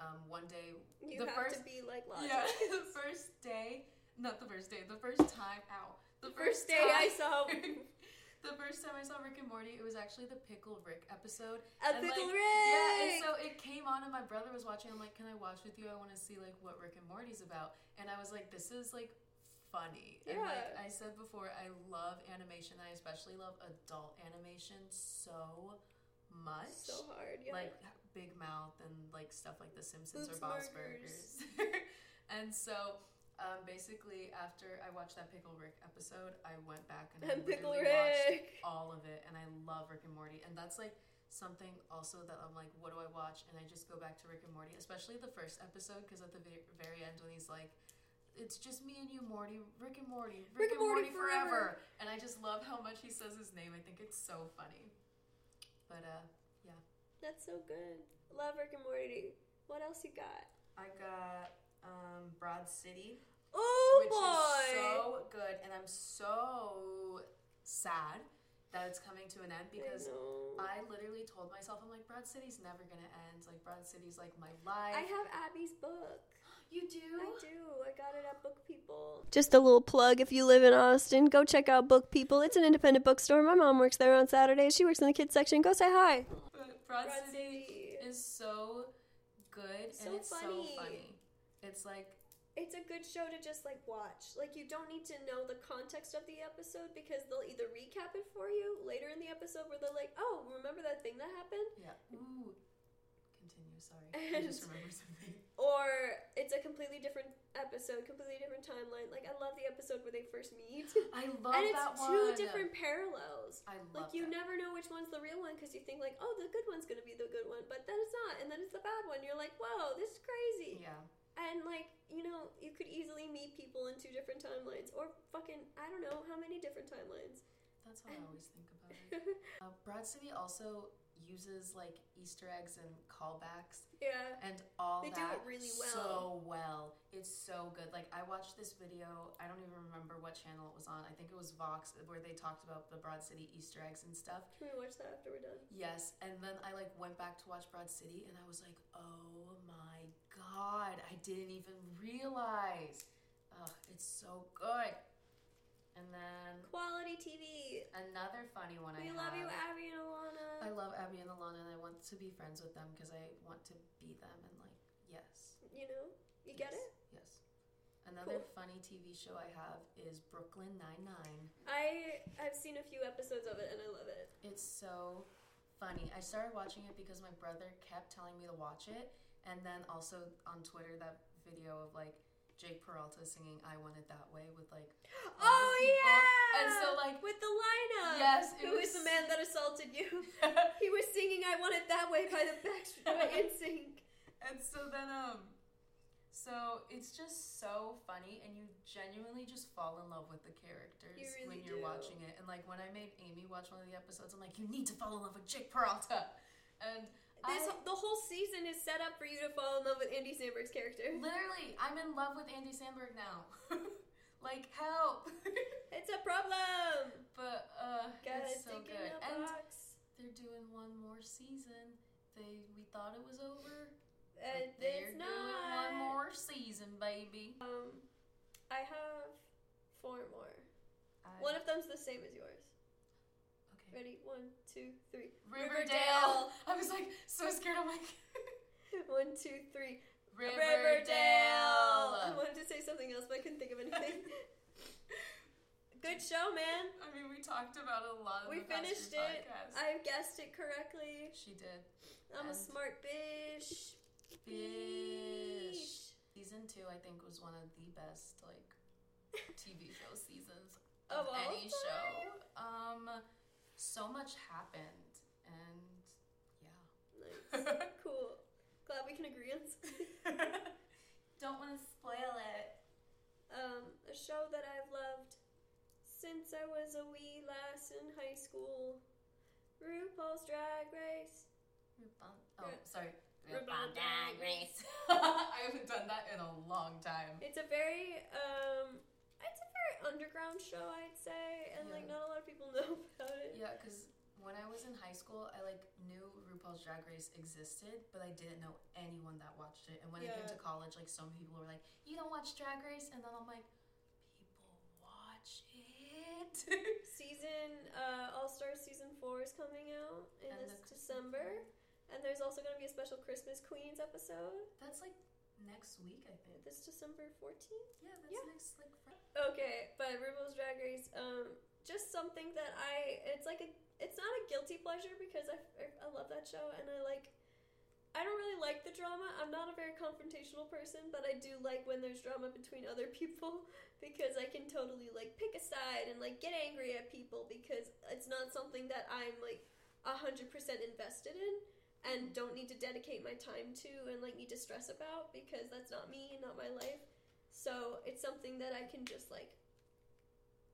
um, one day, You the have first, to be like logic. yeah, the first day, not the first day, the first time, ow, The first day I saw the first time I saw Rick and Morty, it was actually the Pickle Rick episode. a And, pickle like, Rick. Yeah, and so it came on, and my brother was watching. I'm like, "Can I watch with you? I want to see like what Rick and Morty's about." And I was like, "This is like funny." And like Yeah. I said before, I love animation. I especially love adult animation so much. so hard. Yeah. Like Big Mouth and like stuff like The Simpsons or Bob's Burgers. And so. Um, basically, after I watched that Pickle Rick episode, I went back and, I And Pickle literally watched all of it, and I love Rick and Morty, and that's like something also that I'm like, what do I watch? And I just go back to Rick and Morty, especially the first episode, because at the very end when he's like, "It's just me and you, Morty. Rick and Morty. Rick, and Morty, forever. And I just love how much he says his name. I think it's so funny. But uh, yeah, That's so good. Love Rick and Morty. What else you got? I got um, Broad City. Oh which boy! is so good, and I'm so sad that it's coming to an end because I. I literally told myself, I'm like, Broad City's never gonna end. Like, Broad City's like my life. I have Abbi's book. You do? I do. I got it at Book People. Just a little plug if you live in Austin, go check out Book People. It's an independent bookstore. My mom works there on Saturdays. She works in the kids section. Go say hi. But Broad, Broad City, City. is so good So and it's funny. so funny. It's like, It's a good show to just like watch. Like you don't need to know the context of the episode because they'll either recap it for you later in the episode where they're like, "Oh, remember that thing that happened?" yeah. Ooh. Continue. Sorry. I just And- remembered something. Or it's a completely different episode, completely different timeline. Like I love the episode where they first meet. I love and it's two one. different parallels. I love. Like you that. never know which one's the real one because you think like, oh, the good one's gonna be the good one, but then it's not, and then it's the bad one. You're like, whoa, this is crazy. Yeah. And like, you know, you could easily meet people in two different timelines, or fucking, I don't know how many different timelines. That's how I always think about it. Uh, Broad City also uses like Easter eggs and callbacks yeah, and all They do that it really well. so well. It's so good. Like I watched this video. I don't even remember what channel it was on. I think it was Vox, where they talked about the Broad City Easter eggs and stuff. can we watch that after we're done? Yes, and then I like went back to watch Broad City, and I was like, oh my god, I didn't even realize. Ugh, it's so good. And then Quality TV. another funny one I We I love you. Abbi and Ilana. I love Abbi and Ilana, and I want to be friends with them because I want to be them and like yes, you know, you get it. Yes. Another Cool. funny TV show I have is Brooklyn Nine Nine. I I've seen a few episodes of it and I love it. It's so funny. I started watching it because my brother kept telling me to watch it, and then also on Twitter that video of like Jake Peralta singing "I Want It That Way" with like Oh yeah! And so, like- with the lineup. Yes, it Who was- is the man that assaulted you? he was singing "I Want It That Way" by the Backstreet by NSYNC. And so then um so it's just so funny and you genuinely just fall in love with the characters You really when you're do. watching it. And like when I made Amy watch one of the episodes, I'm like, you need to fall in love with Jake Peralta. And This I, the whole season is set up for you to fall in love with Andy Samberg's character. literally I'm in love with Andy Samberg now. like help. It's a problem. but uh Gotta it's so good. And box. they're doing one more season. They we thought it was over. And but they're it's doing one more season, baby. Um, I have four more. I- One of them's the same as yours. Ready? One, two, three. Riverdale. I was like so scared. I'm like One, two, three. Riverdale. I wanted to say something else, but I couldn't think of anything. Good show, man. I mean, we talked about a lot. In We the past finished it. podcasts. I guessed it correctly. She did. I'm a And- smart bitch. Bish. Season two, I think, was one of the best like TV show seasons Of of, all any show. Um, so much happened, and yeah. Nice. cool. Glad we can agree on something. Don't want to spoil it. Um, a show that I've loved since I was a wee lass in high school. RuPaul's Drag Race. RuPaul. Oh, Ru- sorry. RuPaul Drag Race. I haven't done that in a long time. It's a very um, it's a very underground show, I'd say, and like not a lot of people know about it. Yeah, because when I was in high school, I like knew RuPaul's Drag Race existed, but I didn't know anyone that watched it. And when I came to college, like some people were like, "You don't watch Drag Race," and then I'm like, "People watch it." Season uh, All Stars season four is coming out in And this December, and there's also going to be a special Christmas Queens episode That's like next week, I think. this December 14th. Yeah, that's Yeah. next like. Friday. Okay, but RuPaul's Drag Race, um, just something that I, it's like a, it's not a guilty pleasure because I, I, I love that show and I like, I don't really like the drama. I'm not a very confrontational person, but I do like when there's drama between other people because I can totally like pick a side and like get angry at people because it's not something that I'm like a hundred percent invested in and don't need to dedicate my time to and like need to stress about because that's not me, not my life. So it's something that I can just like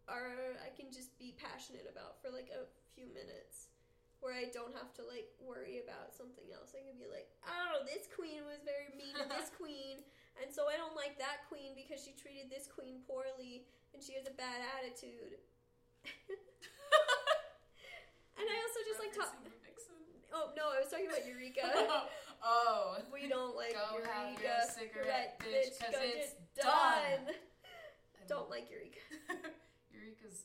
or I can just be passionate about for like a few minutes where I don't have to like worry about something else. I can be like, oh, this queen was very mean to this queen, and so I don't like that queen because she treated this queen poorly and she has a bad attitude. and I also just like talk. Oh no, I was talking about Eureka. oh. we don't like Go Eureka. have your cigarette, Right, bitch, 'cause go it's done. done. Don't like Eureka. Eureka's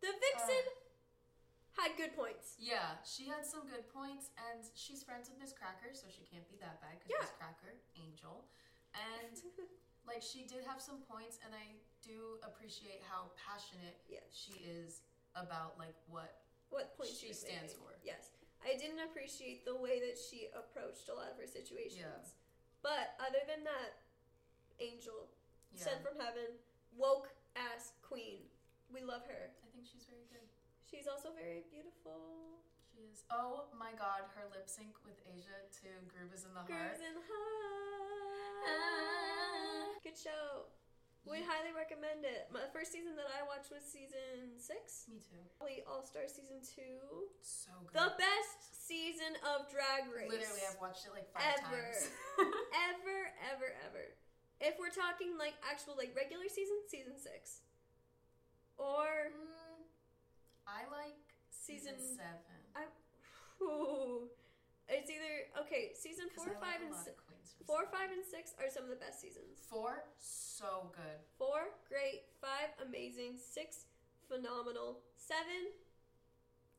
The Vixen uh, had good points. Yeah, she had some good points, and she's friends with Miz Cracker, so she can't be that bad because Yeah. Miz Cracker, angel, and like she did have some points, and I do appreciate how passionate Yes. she is about like what what point She she stands making. for. Yes, I didn't appreciate the way that she approached a lot of her situations. Yeah. But other than that, Angel, yeah. sent from heaven, woke ass queen. We love her. I think she's very good. She's also very beautiful. She is. Oh my God, her lip sync with Asia to "Groove Is in the Heart." Grooves and heart. Ah. Good show. We highly recommend it. My first season that I watched was season six. Me too. Probably All Star season two. So good. The best season of Drag Race. Literally, I've watched it like five Ever. times. ever, ever, ever. If we're talking like actual like regular season, season six, or Mm, I like season, Season- seven. Ooh. it's either okay. season four, I like five, a and lot si- of Queens from four, five, and six are some of the best seasons. Four, so good. Four, great. Five, amazing. Six, phenomenal. Seven,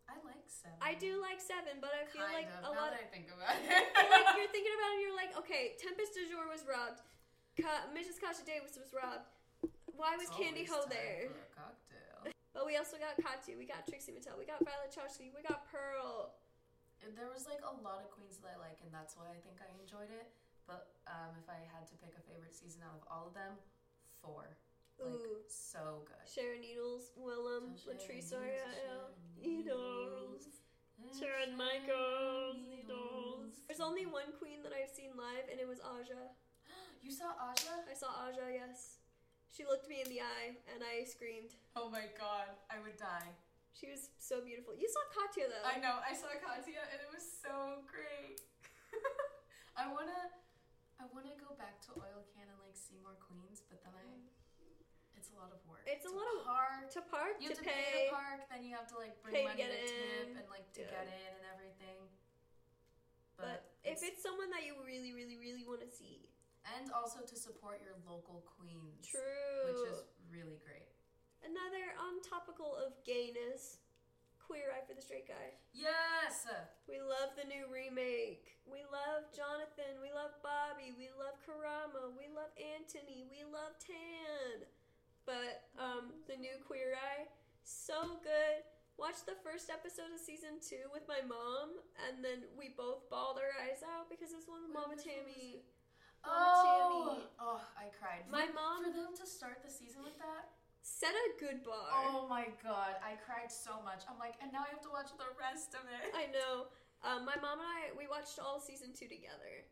I like seven. I do like seven, but I feel kind like of. a now lot. that I think about it. like you're thinking about it, and you're like, okay, Tempest du Jour was robbed. Ka- Mrs. Kasha Davis was robbed. Why was It's Kandy Ho there? cocktail. But we also got Katya, we got Trixie Mattel, we got Violet Chachki, we got Pearl. And There was like a lot of queens that I like, and that's why I think I enjoyed it. But um, if I had to pick a favorite season out of all of them, four. Like Ooh. so good. Sharon Needles, Willam, Latrice Ariel, Needles, Sharon Michaels, Needles. There's only one queen that I've seen live, and it was Aja. You saw Aja? I saw Aja, yes. She looked me in the eye, and I screamed. Oh my god, I would die. She was so beautiful. You saw Katya though. I know. I saw Katya, and it was so great. I wanna, I wanna go back to Oil Can and like see more queens, but then I, it's a lot of work. It's a To lot of- park. To park, You have to pay. pay. to park, then you have to like bring Pay to money get to tip in. and like to Yeah. get in and everything. But if it's someone that you really, really, really want to see, and also to support your local queens, true. which is really great. Another on topical of gayness, Queer Eye for the Straight Guy. Yes. We love the new remake. We love Jonathan. We love Bobby. We love Karamo. We love Antoni. We love Tan. But um, the new Queer Eye, so good. Watched the first episode of season two with my mom, and then we both bawled our eyes out because it was one with Mama which one was Tammy. Mama Oh, Tammy oh, I cried. My mom- for them to start the season with that. Set a good bar. Oh my god, I cried so much. I'm like, and now I have to watch the rest of it. I know. Um, my mom and I we watched all season two together,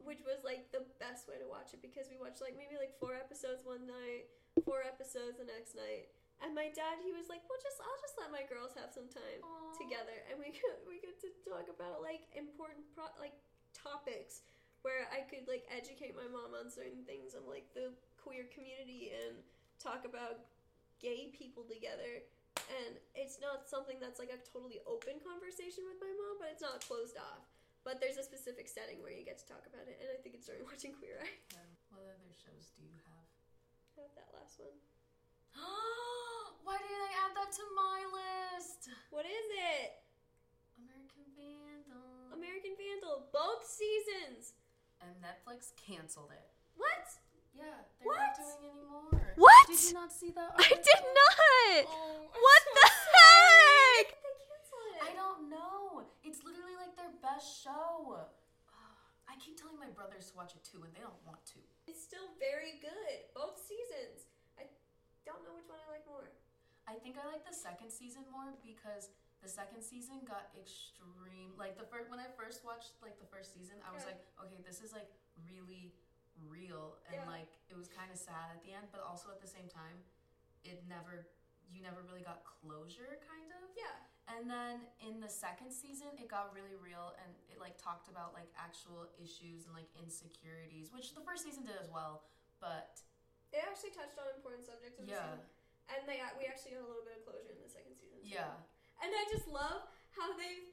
which was like the best way to watch it because we watched like maybe like four episodes one night, four episodes the next night. And my dad, he was like, "Well, just I'll just let my girls have some time Aw. together, and we could we get to talk about like important pro- like topics where I could like educate my mom on certain things of like the queer community and talk about gay people together and it's not something that's like a totally open conversation with my mom, but it's not closed off. But there's a specific setting where you get to talk about it, and I think it's during watching Queer Eye. Yeah. What other shows do you have? I have that last one. Why didn't I add that to my list? What is it? American Vandal. American Vandal, both seasons. and Netflix canceled it. What? Yeah, they're What? not doing anymore. What? Did you not see that? I did not. Oh, what so the heck? They cancel it. I don't know. It's literally like their best show. I keep telling my brothers to watch it too, and they don't want to. It's still very good. Both seasons. I don't know which one I like more. I think I like the second season more because the second season got extreme. Like the first, when I first watched like the first season, I was Yeah. like, okay, this is like really real, and Yeah. like it was kind of sad at the end, but also at the same time, it never, you never really got closure, kind of. Yeah. And then in the second season, it got really real and it like talked about like actual issues and like insecurities, which the first season did as well. But They actually touched on important subjects in the yeah, season. And they we actually got a little bit of closure in the second season. too. yeah. And I just love how they.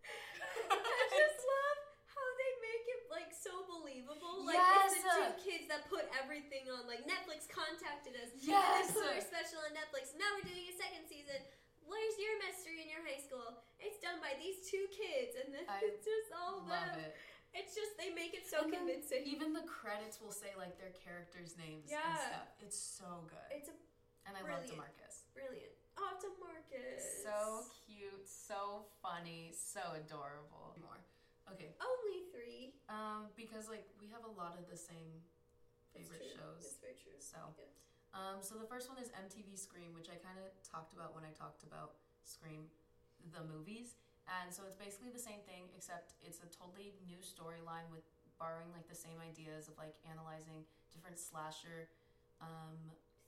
I just love how they make it like so believable. Like it's the two kids that put everything on. Like Netflix contacted us. Yes! And put our special on Netflix. Now we're doing a second season. Where's your mystery in your high school? It's done by these two kids, and then I it's just all Love them. it. It's just they make it so And convincing. Even the credits will say like their characters' names and Yeah. stuff. It's so good. it's a and I love. Demarcus. brilliant. Oh, to Marcus. So cute, so funny, so adorable. More. Okay. Only three. Um, because like we have a lot of the same favorite shows. It's very true. So, Yeah. um, so the first one is MTV Scream, which I kind of talked about when I talked about Scream, the movies. And so it's basically the same thing, except it's a totally new storyline with borrowing like the same ideas of like analyzing different slasher um,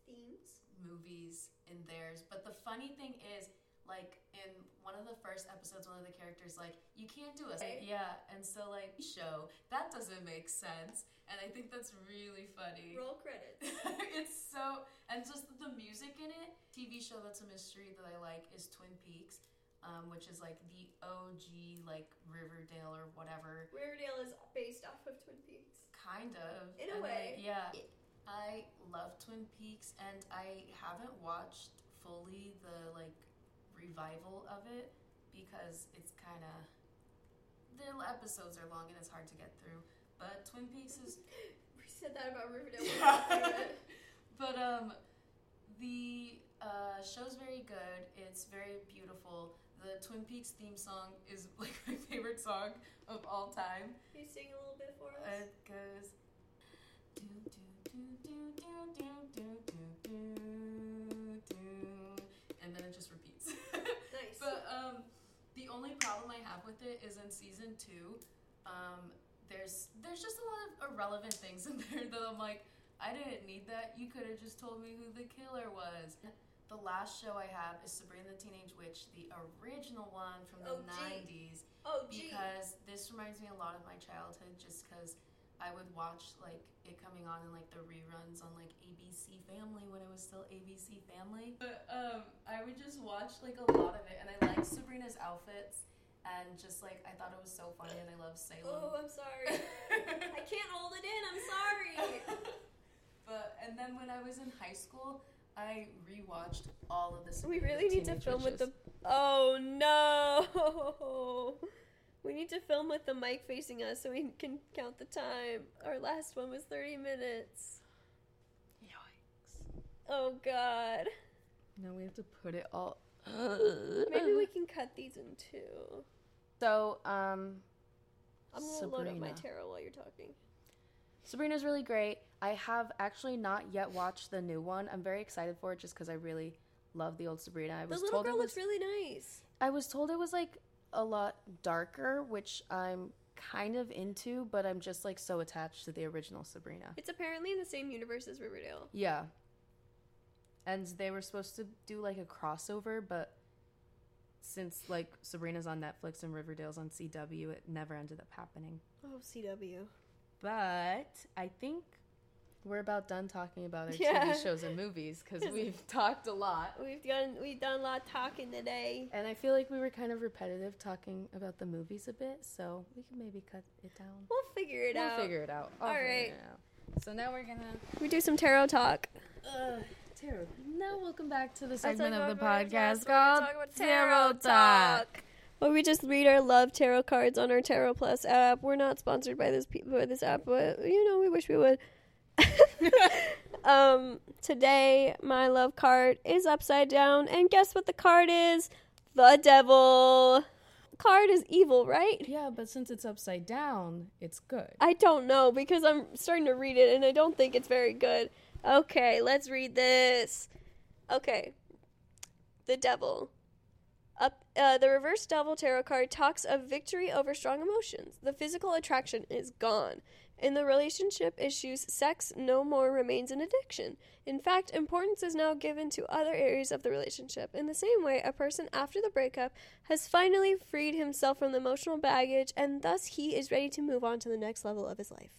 Themes. movies in theirs. But the funny thing is, like in one of the first episodes, one of the characters like, "You can't do us." Right. Yeah, and so like show that doesn't make sense, and I think that's really funny. Roll credits. it's so and just the music in it. TV show that's a mystery that I like is Twin Peaks, um, which is like the OG like Riverdale or whatever Riverdale is based off of Twin Peaks. Kind of. In a And, way. like, yeah. I love Twin Peaks and I haven't watched fully the like revival of it because it's kind of the episodes are long and it's hard to get through. But Twin Peaks is we said that about Riverdale. Yeah. Uh, but um, the uh, show's very good. It's very beautiful. The Twin Peaks theme song is like my favorite song of all time. Can you sing a little bit for us? It goes do do do do do do do But um, the only problem I have with it is in season two, um, there's there's just a lot of irrelevant things in there that I'm like, I didn't need that. You could have just told me who the killer was. The last show I have is Sabrina the Teenage Witch, the original one from the Oh, gee. 90s, oh, gee. because this reminds me a lot of my childhood just because I would watch like it coming on in like the reruns on like ABC Family when it was still ABC Family. But um I would just watch like a lot of it and I liked Sabrina's outfits and just like I thought it was so funny and I love Salem. Oh, I'm sorry. I can't hold it in. I'm sorry. but and then when I was in high school, I rewatched all of the We really need to Teenage film with the. Oh no! We need to film with the mic facing us so we can count the time. Our last one was 30 minutes. Yikes. Oh god. Now we have to put it all. Maybe we can cut these in two. So, um, I'm gonna load up my Sabrina. tarot while you're talking. Sabrina's really great. I have actually not yet watched the new one. I'm very excited for it just because I really love the old Sabrina. I The little told girl it was. looks really nice. I was told it was like a lot darker, which I'm kind of into, but I'm just like so attached to the original Sabrina. It's apparently in the same universe as Riverdale. Yeah. And they were supposed to do like a crossover, but since like Sabrina's on Netflix and Riverdale's on CW, it never ended up happening. Oh, CW. But I think we're about done talking about our Yeah. TV shows and movies because we've talked a lot. We've done we've done a lot of talking today. And I feel like we were kind of repetitive talking about the movies a bit, so we can maybe cut it down. We'll figure it out. we'll figure it out. I'll All it out. So now we're gonna. We do some tarot talk. Uh, tarot. Now welcome back to the Let's segment of the podcast called talk about Tarot Talk. Where we just read our love tarot cards on our Tarot Plus app. We're not sponsored by this pe- by this app, but you know we wish we would. um, today my love card is upside down, and guess what the card is? The devil. Card is evil, right? Yeah, but since it's upside down, it's good. I don't know because I'm starting to read it and I don't think it's very good. Okay, let's read this. Okay. The devil. Up uh, the reverse devil tarot card talks of victory over strong emotions. The physical attraction is gone. In the relationship issues, sex no more remains an addiction. In fact, importance is now given to other areas of the relationship. In the same way, a person after the breakup has finally freed himself from the emotional baggage and thus he is ready to move on to the next level of his life.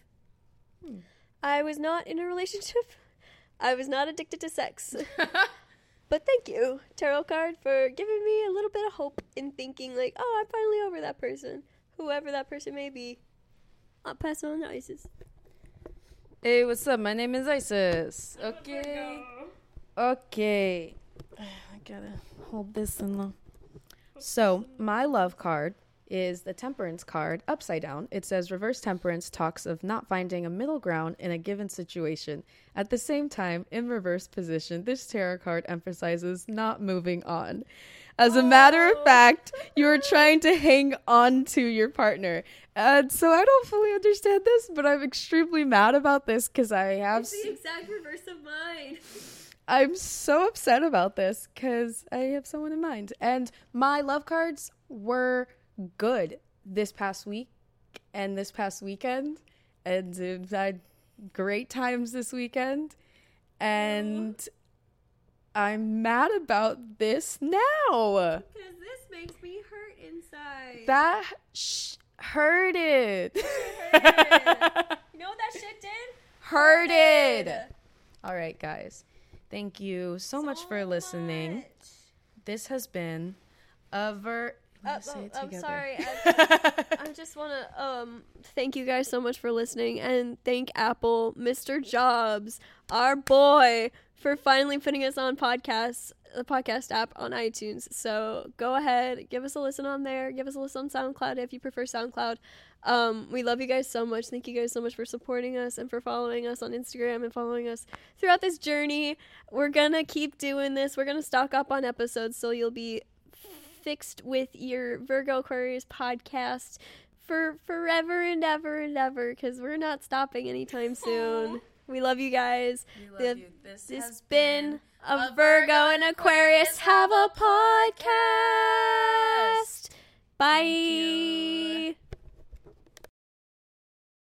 Hmm. I was not in a relationship. I was not addicted to sex. but thank you, tarot card, for giving me a little bit of hope in thinking like, oh, I'm finally over that person, whoever that person may be. I'll pass on to Isis. Hey, what's up? My name is Isis. Okay. Okay. I gotta hold this in the. So, my love card is the temperance card upside down. It says reverse temperance talks of not finding a middle ground in a given situation. At the same time, in reverse position, this tarot card emphasizes not moving on. As a matter of fact, you are trying to hang on to your partner. And so I don't fully understand this, but I'm extremely mad about this because I have. the exact reverse of mine. I'm so upset about this because I have someone in mind. And my love cards were good this past week and this past weekend. And I've had great times this weekend. And I'm mad about this now. Because this makes me hurt inside. That sh- hurted. you know what that shit did? hurted. All right, guys. Thank you so, much for listening. much. This has been a ver. Uh, oh, it I'm sorry. I, I just want to um thank you guys so much for listening and thank Apple, Mr. Jobs, our boy, for finally putting us on podcasts, the podcast app on iTunes. So go ahead, give us a listen on there. Give us a listen on SoundCloud if you prefer SoundCloud. Um, we love you guys so much. Thank you guys so much for supporting us and for following us on Instagram and following us throughout this journey. We're gonna keep doing this. We're gonna stock up on episodes so you'll be fixed with your Virgo Aquarius podcast for forever and ever and ever because we're not stopping anytime soon. We love you guys. We love The- you. This, This has been been a Virgo and Aquarius have a podcast. Bye.